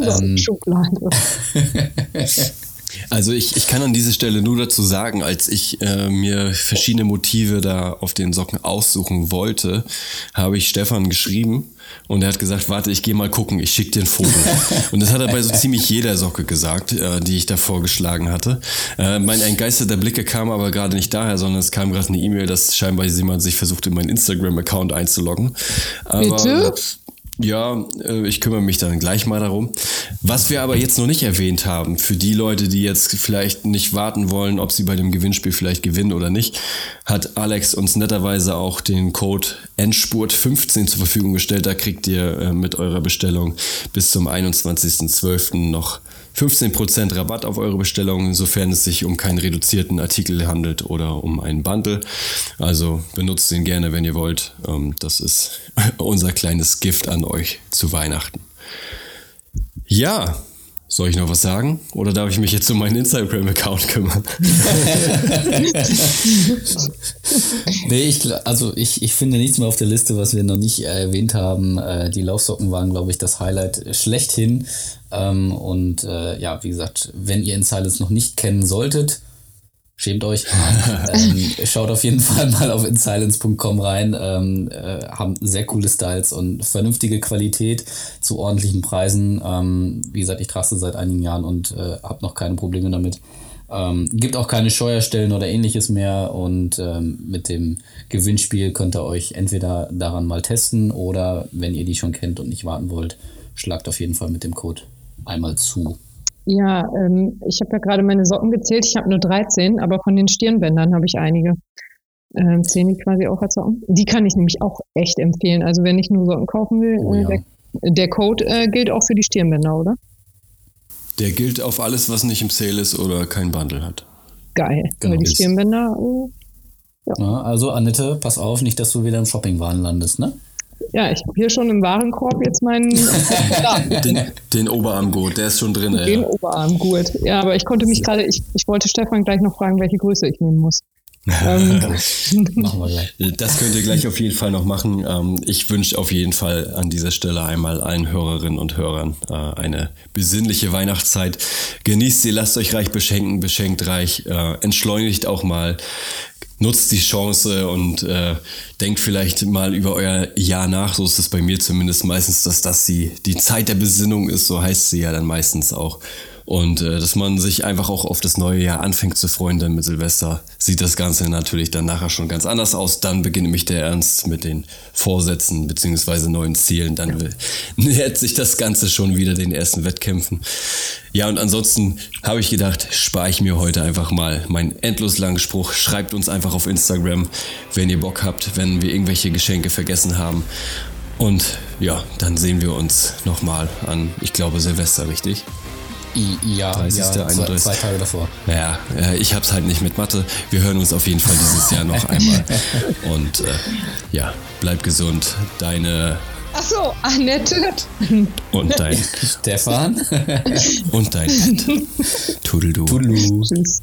Ähm, Schublade. (laughs) Also ich, ich kann an dieser Stelle nur dazu sagen, als ich äh, mir verschiedene Motive da auf den Socken aussuchen wollte, habe ich Stefan geschrieben und er hat gesagt, warte, ich gehe mal gucken, ich schicke dir ein Foto. (laughs) und das hat er bei so ziemlich jeder Socke gesagt, äh, die ich da vorgeschlagen hatte. Äh, mein entgeisterter Blicke kam aber gerade nicht daher, sondern es kam gerade eine E-Mail, dass scheinbar jemand sich versucht, in meinen Instagram-Account einzuloggen. Aber, Bitte? Ja, äh, ich kümmere mich dann gleich mal darum. Was wir aber jetzt noch nicht erwähnt haben, für die Leute, die jetzt vielleicht nicht warten wollen, ob sie bei dem Gewinnspiel vielleicht gewinnen oder nicht, hat Alex uns netterweise auch den Code Endspurt15 zur Verfügung gestellt. Da kriegt ihr äh, mit eurer Bestellung bis zum 21.12. noch 15% Rabatt auf eure Bestellung, sofern es sich um keinen reduzierten Artikel handelt oder um einen Bundle. Also benutzt den gerne, wenn ihr wollt. Ähm, das ist (laughs) unser kleines Gift an euch zu Weihnachten. Ja, soll ich noch was sagen? Oder darf ich mich jetzt um meinen Instagram-Account kümmern? (laughs) nee, ich, also ich, ich finde nichts mehr auf der Liste, was wir noch nicht erwähnt haben. Äh, die Laufsocken waren, glaube ich, das Highlight schlechthin. Ähm, und äh, ja, wie gesagt, wenn ihr In Silence noch nicht kennen solltet, schämt euch. (laughs) ähm, schaut auf jeden Fall mal auf insilence.com rein. Ähm, äh, haben sehr coole Styles und vernünftige Qualität zu ordentlichen Preisen. Ähm, wie gesagt, ich trage sie seit einigen Jahren und äh, habe noch keine Probleme damit. Ähm, gibt auch keine Steuerstellen oder ähnliches mehr und ähm, mit dem Gewinnspiel könnt ihr euch entweder daran mal testen oder wenn ihr die schon kennt und nicht warten wollt, schlagt auf jeden Fall mit dem Code einmal zu. Ja, ähm, ich habe ja gerade meine Socken gezählt. Ich habe nur 13, aber von den Stirnbändern habe ich einige. Ähm, zählen die quasi auch als Socken? Die kann ich nämlich auch echt empfehlen. Also wenn ich nur Socken kaufen will, oh, äh, ja. der, der, Code äh, gilt auch für die Stirnbänder, oder? Der gilt auf alles, was nicht im Sale ist oder kein Bundle hat. Geil. Genau. Weil die Stirnbänder, äh, Ja, also Annette, pass auf, nicht, dass du wieder im Shoppingwahn landest, ne? Ja, ich habe hier schon im Warenkorb jetzt meinen (laughs) Den, den Oberarmgurt, der ist schon drin. den Ja. Oberarmgurt. Ja, aber ich konnte mich gerade, ich, ich wollte Stefan gleich noch fragen, welche Größe ich nehmen muss. ähm, (laughs) Machen wir gleich. Das könnt ihr gleich auf jeden Fall noch machen. Ähm, Ich wünsche auf jeden Fall an dieser Stelle einmal allen Hörerinnen und Hörern äh, eine besinnliche Weihnachtszeit. Genießt sie, lasst euch reich beschenken, beschenkt reich, äh, entschleunigt auch mal, nutzt die Chance und äh, denkt vielleicht mal über euer Jahr nach. So ist es bei mir zumindest meistens, dass das die, die Zeit der Besinnung ist. So heißt sie ja dann meistens auch. Und äh, dass man sich einfach auch auf das neue Jahr anfängt zu freuen, denn mit Silvester sieht das Ganze natürlich dann nachher schon ganz anders aus. Dann beginnt nämlich der Ernst mit den Vorsätzen beziehungsweise neuen Zielen. Dann will- (laughs) nähert sich das Ganze schon wieder den ersten Wettkämpfen. Ja, und ansonsten habe ich gedacht, spare ich mir heute einfach mal meinen endlos langen Spruch. Schreibt uns einfach auf Instagram, wenn ihr Bock habt, wenn wir irgendwelche Geschenke vergessen haben. Und ja, dann sehen wir uns nochmal an, ich glaube, Silvester, richtig? I, ja, 30., ja zwei, 31.. zwei Tage davor. Naja, äh, ich hab's halt nicht mit Mathe. Wir hören uns auf jeden Fall dieses Jahr noch (laughs) einmal. Und äh, ja, bleib gesund. Deine ach so, Annette. und dein Stefan? und dein Pet. (laughs) Tudeldu. Tudelu. Tschüss.